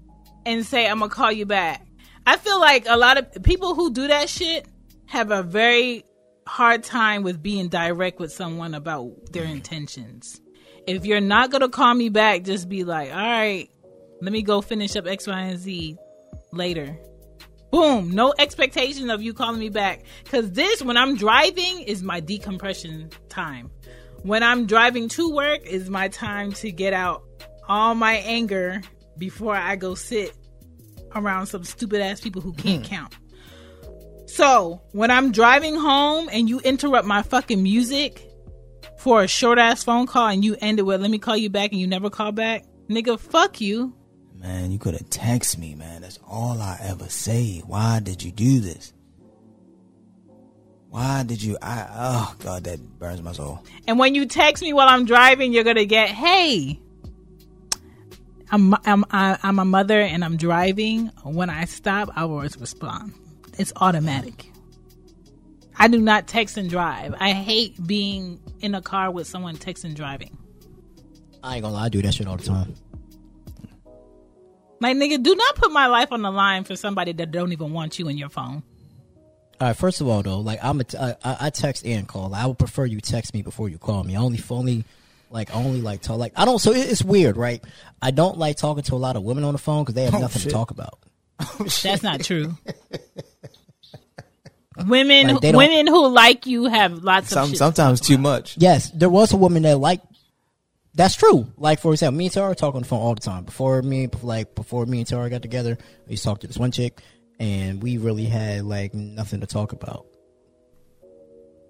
and say I'm gonna call you back. I feel like a lot of people who do that shit have a very hard time with being direct with someone about their mm. intentions. If you're not gonna call me back, just be like, all right, let me go finish up X, Y, and Z later. Boom. No expectation of you calling me back. Cause this, when I'm driving, is my decompression time. When I'm driving to work is my time to get out all my anger before I go sit around some stupid ass people who can't mm. count. So when I'm driving home and you interrupt my fucking music for a short ass phone call and you end it with "Let me call you back" and you never call back, nigga, fuck you. Man, you could have texted me, man. That's all I ever say. Why did you do this? Why did you? I oh god, that burns my soul. And when you text me while I'm driving, you're gonna get, "Hey, I'm I'm I- I'm a mother and I'm driving. When I stop, I will always respond. It's automatic. I do not text and drive. I hate being in a car with someone texting driving. I ain't gonna lie, I do that shit all the time. Like nigga, do not put my life on the line for somebody that don't even want you in your phone. All right, first of all, though, like I'm a t- I, I I text and call. I would prefer you text me before you call me. I only only like I only like talk like I don't. So it- it's weird, right? I don't like talking to a lot of women on the phone because they have Oh, nothing shit. to talk about. Oh, That's not true. women, Like, they don't- women who like you have lots of Some, shit. sometimes too much. Yes, there was a woman that liked. That's true. Like for example, me and Tara talk on the phone all the time. Before me, like before me and Tara got together, we used to talk to this one chick, and we really had like nothing to talk about.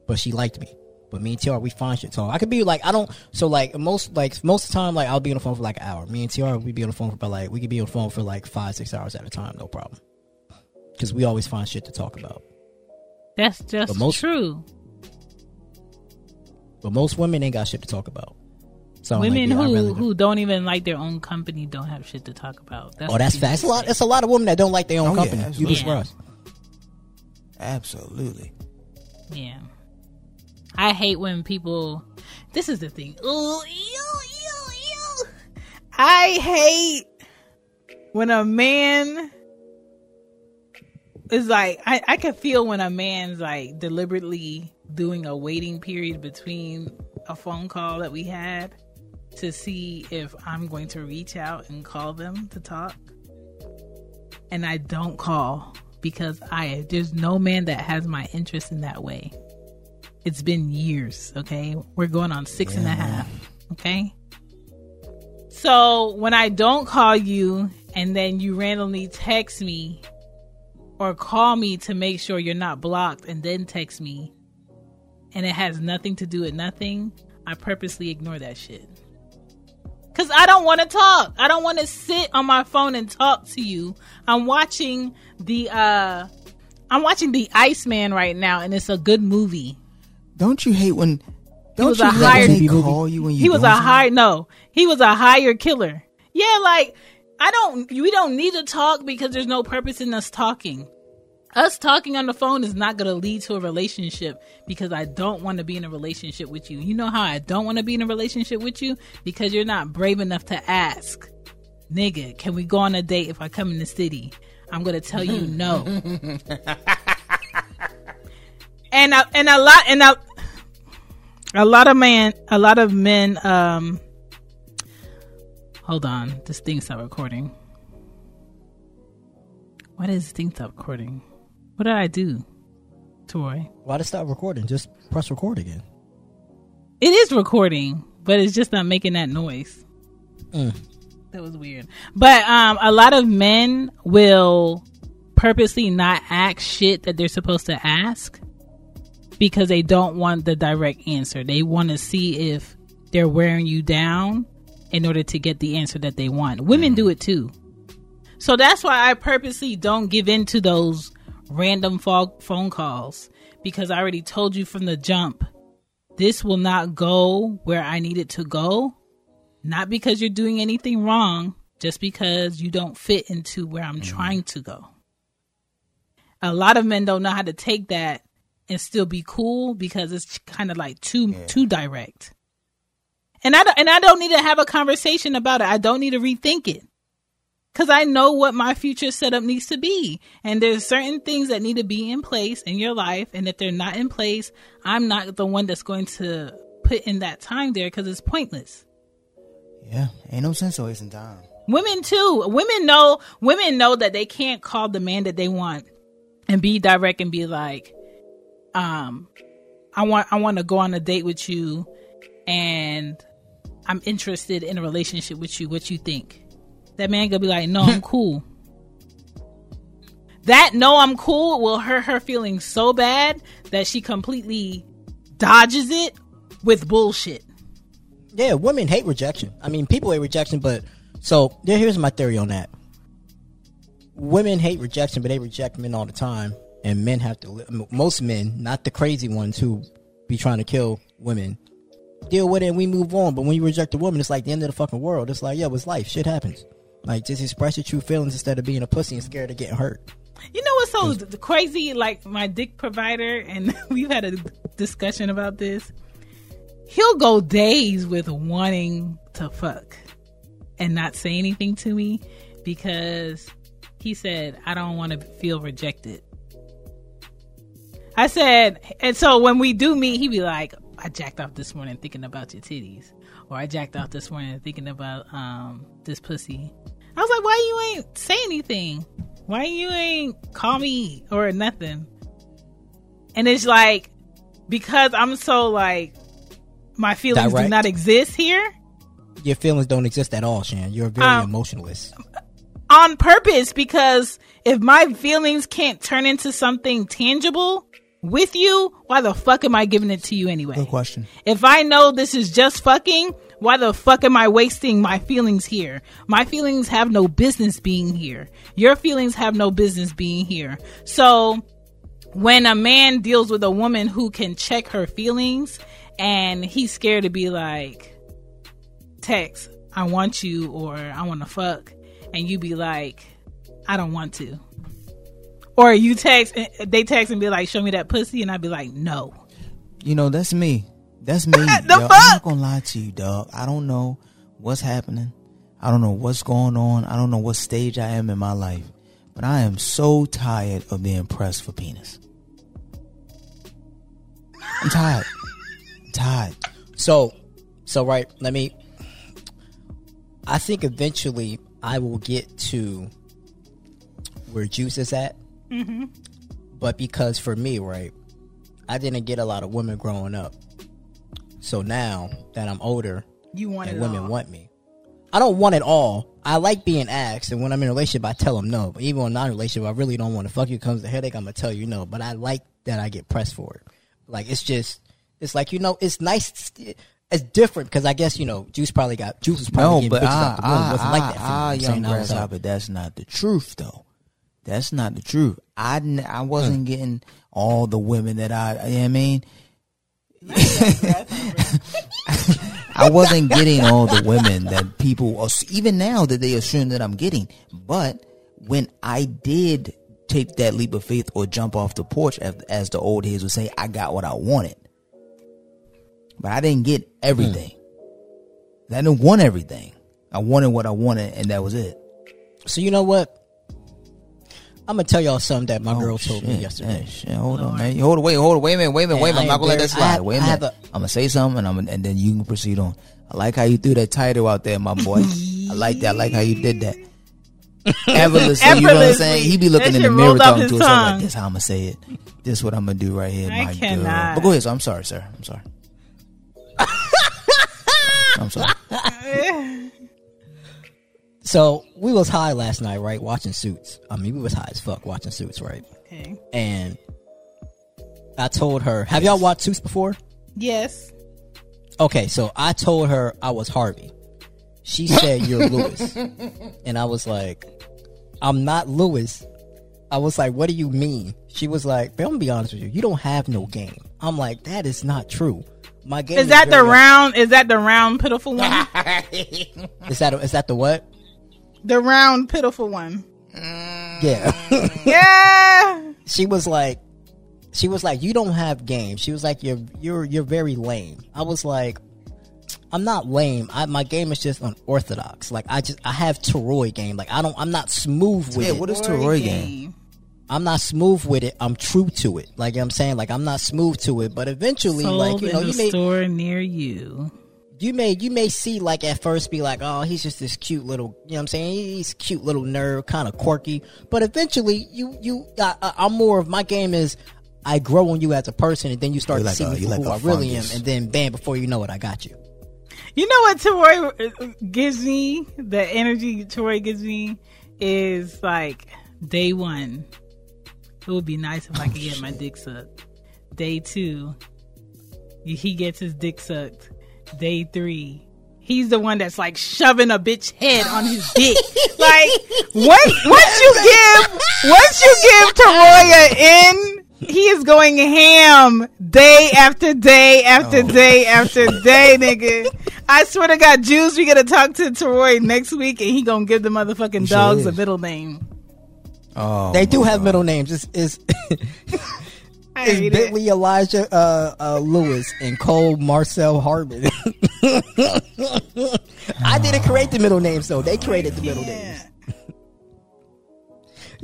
But she liked me. But me and Tara, we find shit to talk. I could be like, I don't. So like most like most of the time, like I'll be on the phone for like an hour. Me and Tara, we be on the phone for about like we could be on the phone for like five six hours at a time, no problem. Because we always find shit to talk about. That's just But most- true. But most women ain't got shit to talk about. So I'm like, Women yeah, who rather- who don't even like their own company don't have shit to talk about. That's Oh, that's what fast. That's a lot. That's a lot of women that don't like their own Oh, yeah, company. you be absolutely. surprised. Absolutely. Yeah. I hate when people. This is the thing. Ooh, ew, ew, ew. I hate when a man is like. I I can feel when a man's like deliberately doing a waiting period between a phone call that we had to see if I'm going to reach out and call them to talk. And I don't call because I there's no man that has my interest in that way. It's been years, okay? We're going on six and a half, okay? So when I don't call you and then you randomly text me or call me to make sure you're not blocked and then text me and it has nothing to do with nothing, I purposely ignore that shit. Cause I don't want to talk. I don't want to sit on my phone and talk to you. I'm watching the uh I'm watching the Iceman right now and it's a good movie. Don't you hate when? Don't was you a hate hired- when they call you when you? he was a high no he was a higher killer yeah like i don't we don't need to talk because there's no purpose in us talking. Us talking on the phone is not going to lead to a relationship because i don't want to be in a relationship with you. You know how i don't want to be in a relationship with you? Because you're not brave enough to ask nigga can we go on a date if i come in the city? I'm going to tell you no. And I, and a lot and a, a lot of man a lot of men um hold on this thing stopped recording why does this thing stop recording what did i do toy Why to stop recording? Just press record again. it is recording but it's just not making that noise Mm. that was weird but um a lot of men will purposely not ask shit that they're supposed to ask because they don't want the direct answer they want to see if they're wearing you down in order to get the answer that they want. Women do mm. it too. So that's why I purposely don't give in to those random phone calls because I already told you from the jump this will not go where I need it to go. Not because you're doing anything wrong, just because you don't fit into where I'm mm. trying to go. A lot of men don't know how to take that and still be cool because it's kind of like too too direct. And I don't, and I don't need to have a conversation about it. I don't need to rethink it. Cause I know what my future setup needs to be. And there's certain things that need to be in place in your life. And if they're not in place, I'm not the one that's going to put in that time there because it's pointless. Yeah, ain't no sense wasting time. Women too. Women know, women know that they can't call the man that they want and be direct and be like, um, I want, I want to go on a date with you and I'm interested in a relationship with you. What you think? That man gonna be like, no, I'm cool. That no, I'm cool will hurt her feelings so bad that she completely dodges it with bullshit. Yeah, women hate rejection. I mean, people hate rejection, but so there, here's my theory on that. Women hate rejection, but they reject men all the time, and men have to. li- Most men, not the crazy ones who be trying to kill women, deal with it and we move on. But when you reject a woman, it's like the end of the fucking world. It's like, yo, it's life. Shit happens. Like, just express your true feelings instead of being a pussy and scared of getting hurt. You know what's so d- crazy? Like my dick provider, and we've had a discussion about this. He'll go days with wanting to fuck and not say anything to me because he said, I don't want to feel rejected. I said, and so when we do meet, he'd be like, I jacked off this morning thinking about your titties. Or I jacked off this morning thinking about um this pussy. I was like, why you ain't say anything? Why you ain't call me or nothing? And it's like because I'm so like my feelings do not exist here Your feelings don't exist at all, Chan. You're very Um, emotionless. on purpose because if my feelings can't turn into something tangible with you, why the fuck am I giving it to you anyway? Good question. If I know this is just fucking, why the fuck am I wasting my feelings here? My feelings have no business being here. Your feelings have no business being here. So when a man deals with a woman who can check her feelings and he's scared to be like, text, I want you or I want to fuck, and you be like, I don't want to. Or you text, they text and be like, show me that pussy, and I'd be like, no. You know, that's me. That's me. The yo. I'm not gonna lie to you, dog. I don't know what's happening. I don't know what's going on. I don't know what stage I am in my life. But I am so tired of being pressed for penis. I'm tired. I'm tired. So, so right. Let me. I think eventually I will get to where Joose is at. Mm-hmm. But because for me, right, I didn't get a lot of women growing up. So now that I'm older You want and it women all. want me, I don't want it all. I like being asked, and when I'm in a relationship, I tell them no. But even when I'm not in a relationship, I really don't want to fuck you. Comes the headache, I'm gonna tell you no. But I like that I get pressed for it. Like it's just, it's like you know, it's nice. It's different because I guess you know, Joose probably got Joose was probably No, getting but bitches ah, out the womb. It ah, wasn't like ah, that. for me. ah, I'm young saying I was, uh, grasshopper. That's not the truth, though. That's not the truth. I n- I wasn't hmm. getting all the women that I. You know what I mean. I wasn't getting all the women that people, even now that they assume that I'm getting. But when I did take that leap of faith or jump off the porch, as, as the old heads would say, I got what I wanted. But I didn't get hmm. everything. I didn't want everything. I wanted what I wanted, and that was it. So you know what? I'm gonna tell y'all something that my oh, girl told me Oh, yesterday. yeah, shit. Hold on, man. Hold on, wait, hold on, wait a minute, wait a minute, wait a minute. I I'm not gonna let that embarrassed- I slide. have- wait a I have minute. a- I'm gonna say something, and I'm gonna, and then you can proceed on. I like how you threw that title out there, my boy. I like that. I like how you did that. Effortlessly, you know what I'm saying? He be looking That in the mirror talking to us like this. How I'm gonna say it. This is what I'm gonna do right here, I my cannot. girl. But go ahead. So I'm sorry, sir. I'm sorry. I'm sorry. So we was high last night, right? Watching Suits. I mean, we was high as fuck watching Suits, right? Okay. And I told her, "Have y'all watched Suits before?" Yes. Okay, so I told her I was Harvey. She said you're Louis, and I was like, I'm not Louis. I was like, what do you mean? She was like, "Man, I'm gonna be honest with you. You don't have no game. I'm like, that is not true. My game Is that the very- round? Is that the round pitiful one? Is that is that the what? The round pitiful one. Mm. Yeah. Yeah. she was like she was like you don't have game. She was like you're you're you're very lame. I was like i'm not lame. I, my game is just unorthodox. Like i just i have Toroy game. Like i don't i'm not smooth with Yeah, it. what is Toroy game? i'm not smooth with it. I'm true to it. Like i'm saying? Like i'm not smooth to it. But eventually Sold like you know in you the may store near you. You may you may see like at first be like oh he's just this cute little you know what i'm saying he's cute little nerd kind of quirky but eventually you you I, I, i'm more of my game is i grow on you as a person and then you start You're to like see a- me you're for like who a i really am and then bam before you know it i got you You know what Troy gives me? The energy Troy gives me is like day one. It would be nice if I could oh, get my dick sucked. Day two, he gets his dick sucked. Day three, he's the one that's like shoving a bitch head on his dick. like once once you give once you give Taroya in, he is going ham day after day after oh. day after day, nigga. I swear to God, Joose, we gonna talk to Taroy next week, and he gonna give the motherfucking sure dogs a middle name. Oh, they do my have God. middle names it's, it's, I it's hate it. elijah uh, uh, lewis and cole marcel harbin i didn't create the middle names though they created the middle names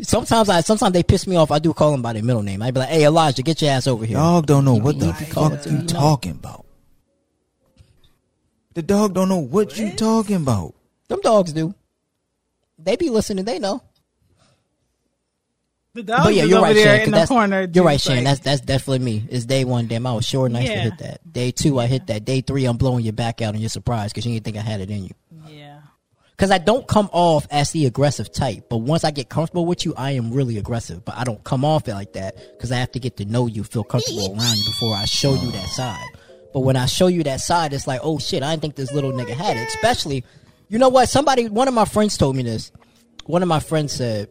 Sometimes I sometimes they piss me off. I do call them by their middle name. I'd be like, "Hey, Elijah, get your ass over here." Dog don't know what the need to call fuck you you know. talking about. The dog don't know what you talking about. Them dogs do. They be listening. They know. The dog but yeah, you're right, there Chan. 'cause in the that's, corner. you're right, like- That's that's definitely me. It's day one. Damn, I was sure nice to hit that. Day two, I hit that. Day three, I'm blowing your back out and you're surprised because you didn't think I had it in you. yeah. Because I don't come off as the aggressive type, but once I get comfortable with you, I am really aggressive. But I don't come off it like that because I have to get to know you, feel comfortable around you before I show you that side. But when I show you that side, it's like, oh shit, I didn't think this little nigga had it. Especially, you know what? Somebody, one of my friends told me this. One of my friends said,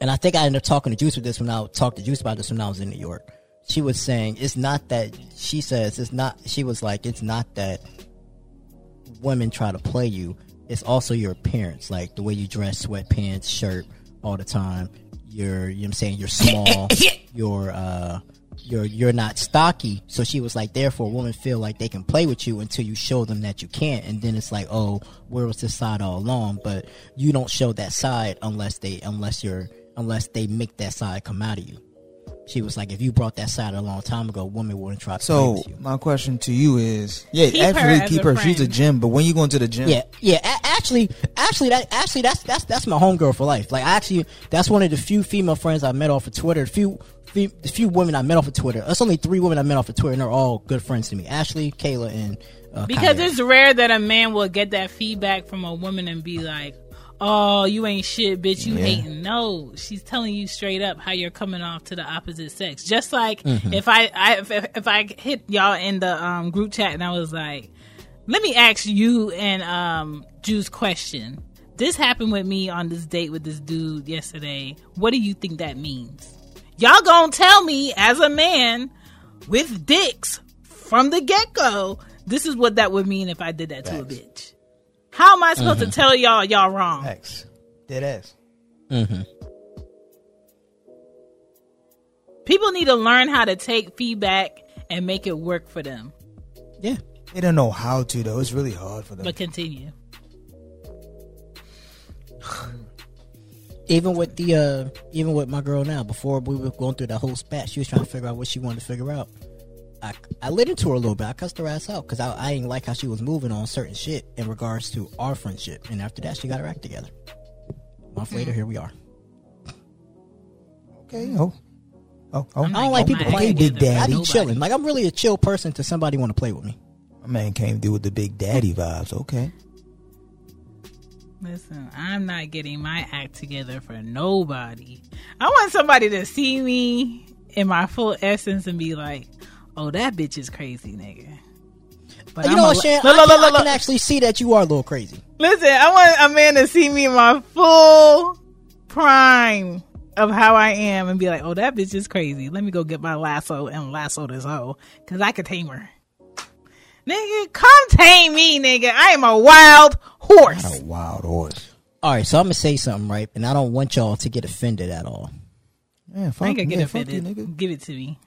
and I think I ended up talking to Joose with this when I talked to Joose about this when I was in New York. She was saying it's not that she says it's not. She was like, it's not that women try to play you. It's also your appearance, like the way you dress, sweatpants, shirt all the time. You're, you know what I'm saying, you're small. you're, uh, you're, you're not stocky. So she was like, therefore, women feel like they can play with you until you show them that you can't. And then it's like, oh, where was this side all along? But you don't show that side unless they, unless you're, unless they make that side come out of you. She was like, if you brought that side a long time ago, women wouldn't try to play So with you. my question to you is, yeah, Keep her absolutely as keep a her. She's a friend. gym, but when you going to the gym, Yeah, yeah. A- actually, actually, that actually that's that's that's my homegirl for life. Like, I actually, that's one of the few female friends I met off of Twitter. The few, few, the few women I met off of Twitter. That's only three women I met off of Twitter, and they're all good friends to me. Ashley, Kayla, and uh, Because Kyra. it's rare that a man will get that feedback from a woman and be like, "Oh, you ain't shit, bitch. You Yeah. hating." No, she's telling you straight up how you're coming off to the opposite sex. Just like Mm-hmm. if I, I if, if I hit y'all in the um, group chat and I was like, "Let me ask you and um, Joose question." This happened with me on this date with this dude yesterday. What do you think that means? Y'all gonna tell me as a man with dicks from the get go, this is what that would mean if I did that to a bitch. How am I supposed to tell y'all y'all wrong? X, dead ass. People need to learn how to take feedback and make it work for them. yeah. They don't know how to though. It's really hard for them. But continue. Even with the, uh even with my girl now, before we were going through that whole spat, she was trying to figure out what she wanted to figure out. I, I lit into her a little bit. I cussed her ass out because I, I didn't like how she was moving on certain shit in regards to our friendship. And after that, she got her act together. A month later, hmm. here we are. okay, oh, oh, oh. I'm don't like Oh, people my playing Big with me. I Daddy. be chilling. Like I'm really a chill person to somebody want to play with me. My man came through with the big daddy vibes. Okay, Listen, I'm not getting my act together for nobody. I want somebody to see me in my full essence and be like, oh, that bitch is crazy, nigga. But you I'm know what, li- Chan? Look, I, can, look, I can actually see that you are a little crazy. Listen, I want a man to see me in my full prime of how I am and be like, "Oh, that bitch is crazy. Let me go get my lasso and lasso this hoe because I could tame her." Nigga, come tame me, nigga. I am a wild horse. A wild horse. All right, so I'm gonna say something, right? And I don't want y'all to get offended at all. Man, I ain't gonna get yeah, fuck you, offended. nigga. Give it to me.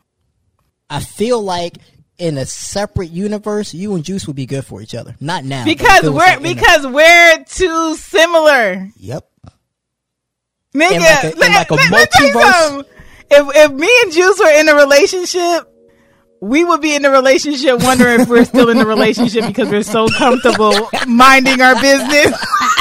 I feel like in a separate universe, you and Joose would be good for each other. Not now, Because if it was we're like in a- because we're too similar. Yep. Nigga, In like a- in like a let- let me tell you multiverse? something. If if me and Joose were in a relationship, we would be in the relationship wondering if we're still in the relationship because we're so comfortable minding our business.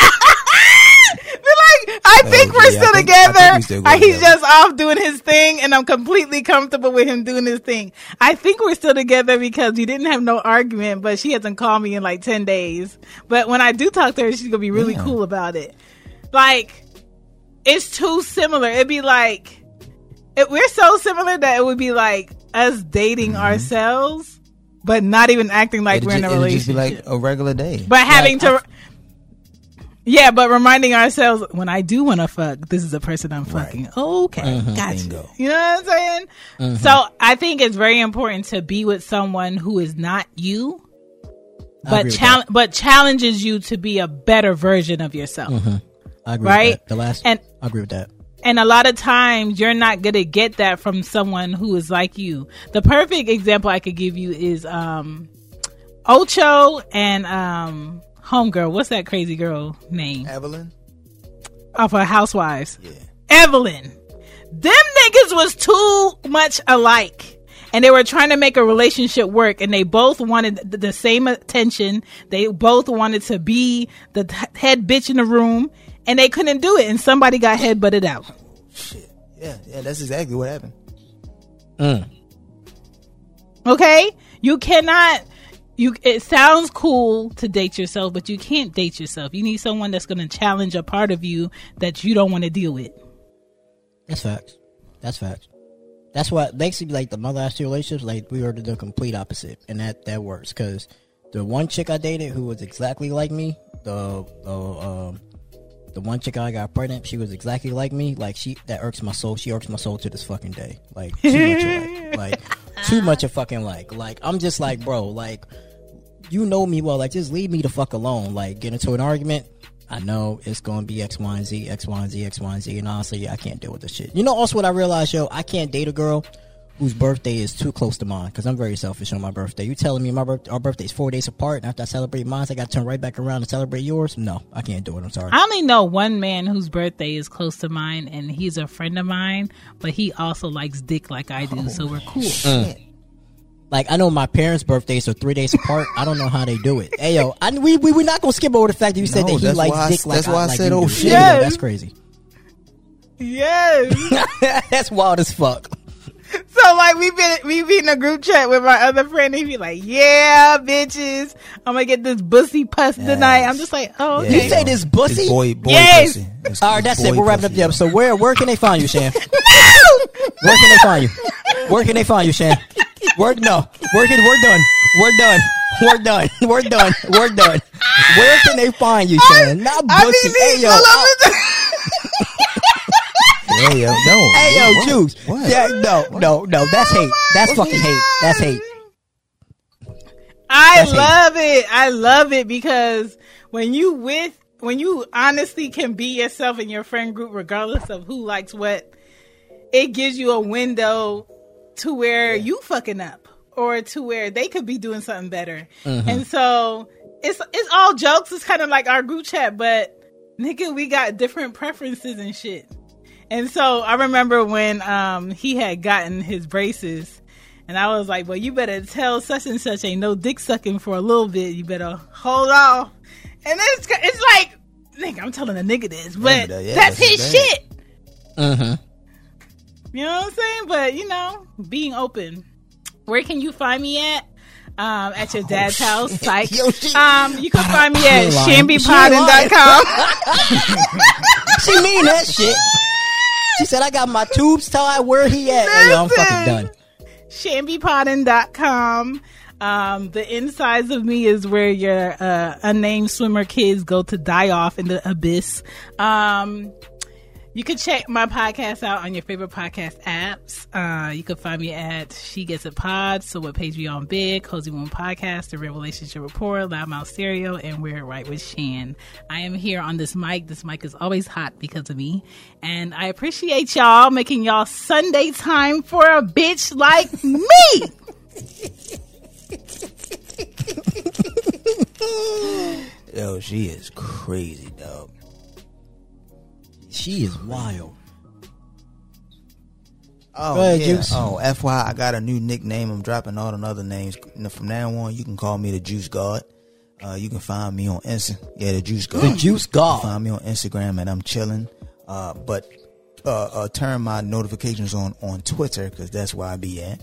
I think we're yeah, still think- together. still He's together. just off doing his thing, and I'm completely comfortable with him doing his thing. I think we're still together because we didn't have no argument, but she hasn't called me in like 10 days. But when I do talk to her, she's gonna be really Yeah. cool about it. Like, it's too similar. It'd be like, it, we're so similar that it would be like us dating mm-hmm. ourselves, but not even acting like It'd we're in ju- a it'd just be relationship. like a regular day. but having Like, to, yeah, but reminding ourselves when I do want to fuck, this is the person I'm fucking. Okay, Mm-hmm. gotcha. Bingo. You know what I'm saying? So I think it's very important to be with someone who is not you, but challenge, but challenges you to be a better version of yourself. I agree right? with that. The last, And- I agree with that. And a lot of times you're not going to get that from someone who is like you. The perfect example I could give you is um Ocho and um Homegirl. What's that crazy girl name? Evelyn. Off of Housewives. Yeah. Evelyn. Them niggas was too much alike. And they were trying to make a relationship work and they both wanted the same attention. They both wanted to be the head bitch in the room and they couldn't do it and somebody got head butted out. Shit. Yeah, yeah, that's exactly what happened. Mm. Okay? You cannot you it sounds cool to date yourself, but you can't date yourself. You need someone that's going to challenge a part of you that you don't want to deal with. That's facts. That's facts. That's what basically like the mother two relationships. Like we were the complete opposite, and that that works because the one chick I dated who was exactly like me, the the um the one chick I got pregnant, she was exactly like me. Like she that irks my soul. She irks my soul to this fucking day. Like too much alike. Like too much of fucking like. Like I'm just like bro. Like you know me well. Like just leave me the fuck alone. Like get into an argument. I know it's gonna be X, Y, and Z, X, Y, and Z, X, Y, and Z, and honestly, I can't deal with this shit. You know, also what I realized, yo, I can't date a girl whose birthday is too close to mine because I'm very selfish on my birthday. You telling me my birth- our birthday is four days apart, and after I celebrate mine, I got to turn right back around and celebrate yours? No, I can't do it. I'm sorry. I only know one man whose birthday is close to mine, and he's a friend of mine, but he also likes dick like I do, so we're cool. Like I know my parents' birthdays are three days apart. I don't know how they do it. Hey yo, I, we we we're not gonna skip over the fact that you said No, that he that's likes why I- dick like that. that's why I like said, oh, do. shit. Yeah, Yes. that's crazy. Yes. that's wild as fuck. so like we've been we be in a group chat with my other friend, and he be like, "Yeah, bitches, I'm gonna get this bussy puss tonight." I'm just like, "Oh, Yeah, okay." You say this bussy? It's boy, boy Yes. pussy. It's- All right, that's it. We're wrapping up the yo. episode. Where where can they find you, Chan? Where can they find you? Where can they find you, Chan? Where no? Where can we're done. We're done. We're done. We're done. We're done. Where can they find you, Chan? Not I bussy. mean, Hey yo. all I- over uh, yo, no. Hey yo, What? Joose. What? Yeah, no, no, no. That's hate. That's fucking hate. That's hate. I That's hate. love it. I love it because when you with when you honestly can be yourself in your friend group, regardless of who likes what, it gives you a window to where you fucking up or to where they could be doing something better. Mm-hmm. And so it's it's all jokes. It's kind of like our group chat, but nigga, we got different preferences and shit. And so I remember when um he had gotten his braces, and I was like, "Well, you better tell such and such ain't no dick sucking for a little bit. You better hold off." And it's it's like, nigga, I'm telling a nigga this, but that- yeah, that's, that's his bad. shit. Mm-hmm. You know what I'm saying? But you know, being open. Where can you find me at? Um, at your dad's house. Psych. Yo, she- um, you can find me at ain't. She chanbepoddin.com. She mean that shit. She said, I got my tubes tied. Where he at? Hey, yo, I'm fucking done. chanbepoddin.com. Um, the insides of me is where your uh, unnamed swimmer kids go to die off in the abyss. Um, you can check my podcast out on your favorite podcast apps. Uh, you can find me at She Gets It Pod, so what page we on Big, Cozy One Podcast, The Real Relationship Report, Loud Mouf Stereo, and We're Right with Chan. I am here on this mic. This mic is always hot because of me. And I appreciate y'all making y'all Sunday time for a bitch like me. Yo, she is crazy, dog. She is wild. Oh, Go ahead, yeah. Joose. Oh, FY, I got a new nickname. I'm dropping all the other names. From now on, you can call me the Joose God. Uh, you can find me on Insta. Yeah, the Joose God. The Joose God. Find me on Instagram, and I'm chilling. Uh, but uh, uh, turn my notifications on on Twitter because that's where I be at.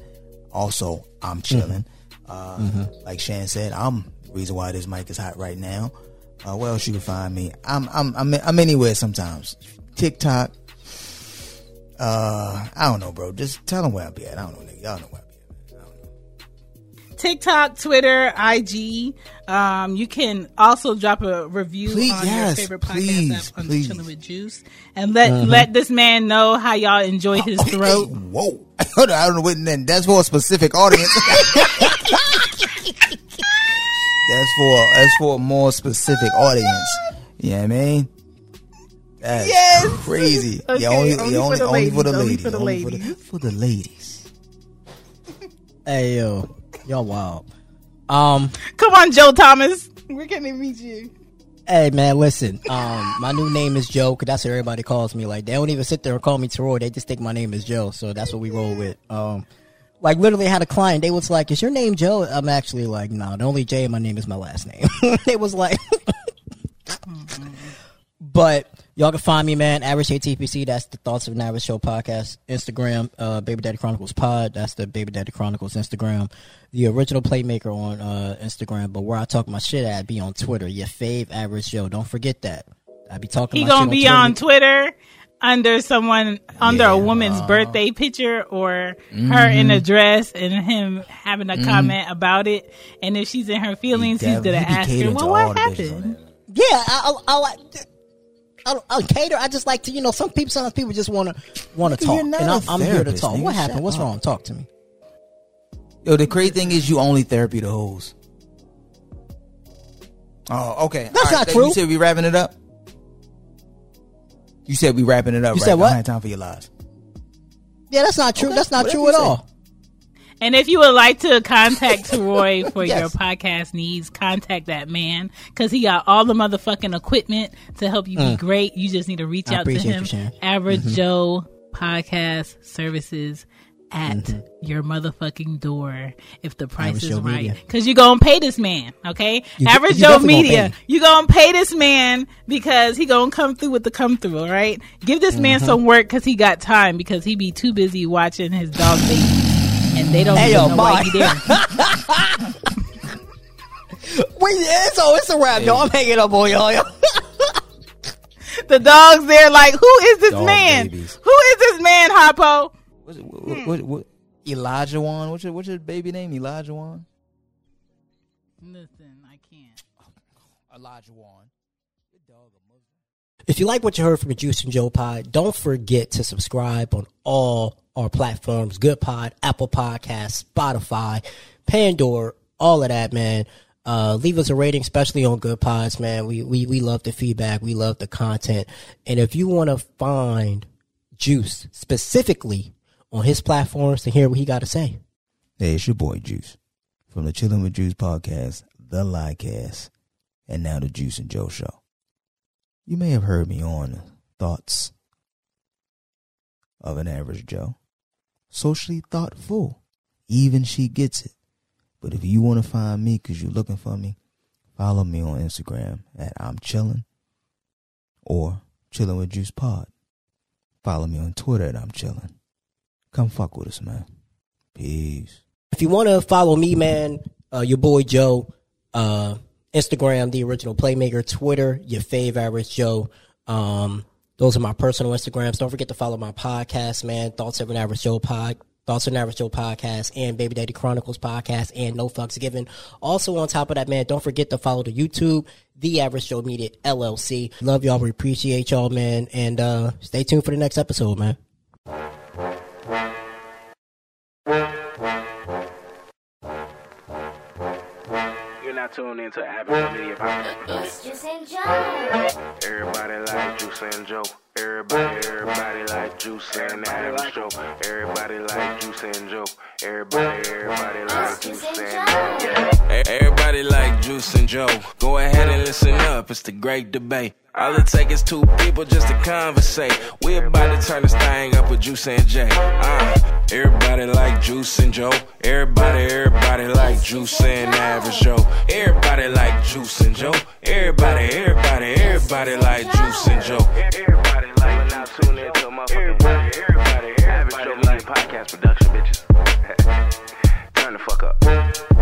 Also, I'm chilling. Uh, Like Chan said, I'm the reason why this mic is hot right now. Uh, where else you can find me? I'm I'm I'm I'm anywhere sometimes. TikTok. Uh, I don't know, bro. Just tell them where I be at. I don't know, nigga. Y'all know where I be at. I don't know. TikTok, Twitter, IG. Um, you can also drop a review Please, on yes, your favorite podcast please, app on please. Chilling with Joose, and let let this man know how y'all enjoy his throat. Whoa. I don't know what then that's for a specific audience. that's for that's for a more specific audience. You know what I mean? That's Yes. crazy. Okay, yeah, only, only yeah, for only, the only for the ladies, only for the only ladies. for the ladies. Hey yo, y'all wild. Um, Come on, Joe Thomas. Where can they meet you? hey man, listen. Um, my new name is Joe, cause that's what everybody calls me. Like they don't even sit there and call me Teroy. They just think my name is Joe. So that's what we roll with. Um, like literally had a client. They was like, "Is your name Joe?" I'm actually like, "No, the only J in my name is my last name." they was like, but y'all can find me, man. Average JTPC. That's the Thoughts of an Average Joe podcast. Instagram, uh, Baby Daddy Chronicles Pod. That's the Baby Daddy Chronicles Instagram. The original Playmaker on uh, Instagram. But where I talk my shit at be on Twitter. Your fave Average Joe. Don't forget that. I be talking. He gonna be on Twitter. Twitter under someone under a woman's birthday picture or her in a dress and him having a comment about it. And if she's in her feelings, he's gonna ask her, "Well, what on happened?" Yeah, I, I, I. I, don't- I cater. I just like to, you know, some people, sometimes people just want to want to talk, you're not and a I'm, I'm here to talk. nigga. What happened? What's up. wrong? Talk to me. Yo, the crazy thing is you only therapy the hoes. Oh, okay. That's All not true. You said we wrapping it up. You said we wrapping it up. You right? said I what? don't have time for your lies. Yeah, that's not true. Okay, That's not whatever true at all. And if you would like to contact Roy for your podcast needs, contact that man because he got all the motherfucking equipment to help you be great. You just need to reach Mm. I out to him. Average Mm-hmm. Joe Podcast Services at Mm-hmm. your motherfucking door if the price Average is Joe right. Because you're going to pay this man, okay? You- Average you Joe Media. you're going to pay this man because he going to come through with the come through, all right? Give this man Mm-hmm. some work because he got time because he be too busy watching his dog babies. And they don't Hey, even yo, know why bye. he there. Wait, it's a, it's a wrap, yo. I'm hanging up on y'all. yo. the dogs there like, who is this Dog man? babies. Who is this man, Harpo? What's it, what, what, what, what, Elijah Wan? What's your, what's your baby name? Elijah Wan? Listen, I can't. Elijah Wan. If you like what you heard from the Joose and Joe Pod, don't forget to subscribe on all our platforms: Good Pod, Apple Podcasts, Spotify, Pandora, all of that, man. Uh, leave us a rating, especially on Good Pods, man. We we we love the feedback, we love the content, and if you want to find Joose specifically on his platforms to hear what he got to say, Hey, it's your boy Joose from the Chillin' with Joose podcast, the Lycast, and now the Joose and Joe Show. You may have heard me on Thoughts of an Average Joe. Socially thoughtful. Even she gets it. But if you want to find me because you're looking for me, follow me on Instagram at I'm Chillin' or Chillin' with Joose Pod. Follow me on Twitter at I'm Chillin'. Come fuck with us, man. Peace. if you want to follow me, man, uh, your boy Joe, uh, Instagram, the original playmaker, Twitter, your fave average Joe. Um, those are my personal Instagrams. Don't forget to follow my podcast, man. Thoughts of an Average Joe pod Thoughts of an Average Joe podcast and Baby Daddy Chronicles podcast and No Fucks Given. Also on top of that, man, don't forget to follow the YouTube, The Average Joe Media LLC. Love y'all. We appreciate y'all, man. And uh stay tuned for the next episode, man. Not tuned into Average Media Podcast. It's Joose and Joe. Everybody like Joose and Joe. Everybody, everybody like Joose and Average Joe. Everybody like Joose and Joe. Everybody, everybody like Joose and yeah. E- Everybody like Joose and Joe. Go ahead and listen up. It's the great debate. All it take is two people just to conversate. We about to turn this thing up with Joose and Jay. Uh, everybody like Joose and Joe. Everybody, everybody like Joose and Average Joe. Everybody like Joose and Joe. Everybody, everybody, everybody like Joose and Joe tune in to a motherfucking everybody, everybody, everybody, average Joe like podcast production, bitches. Turn the fuck up.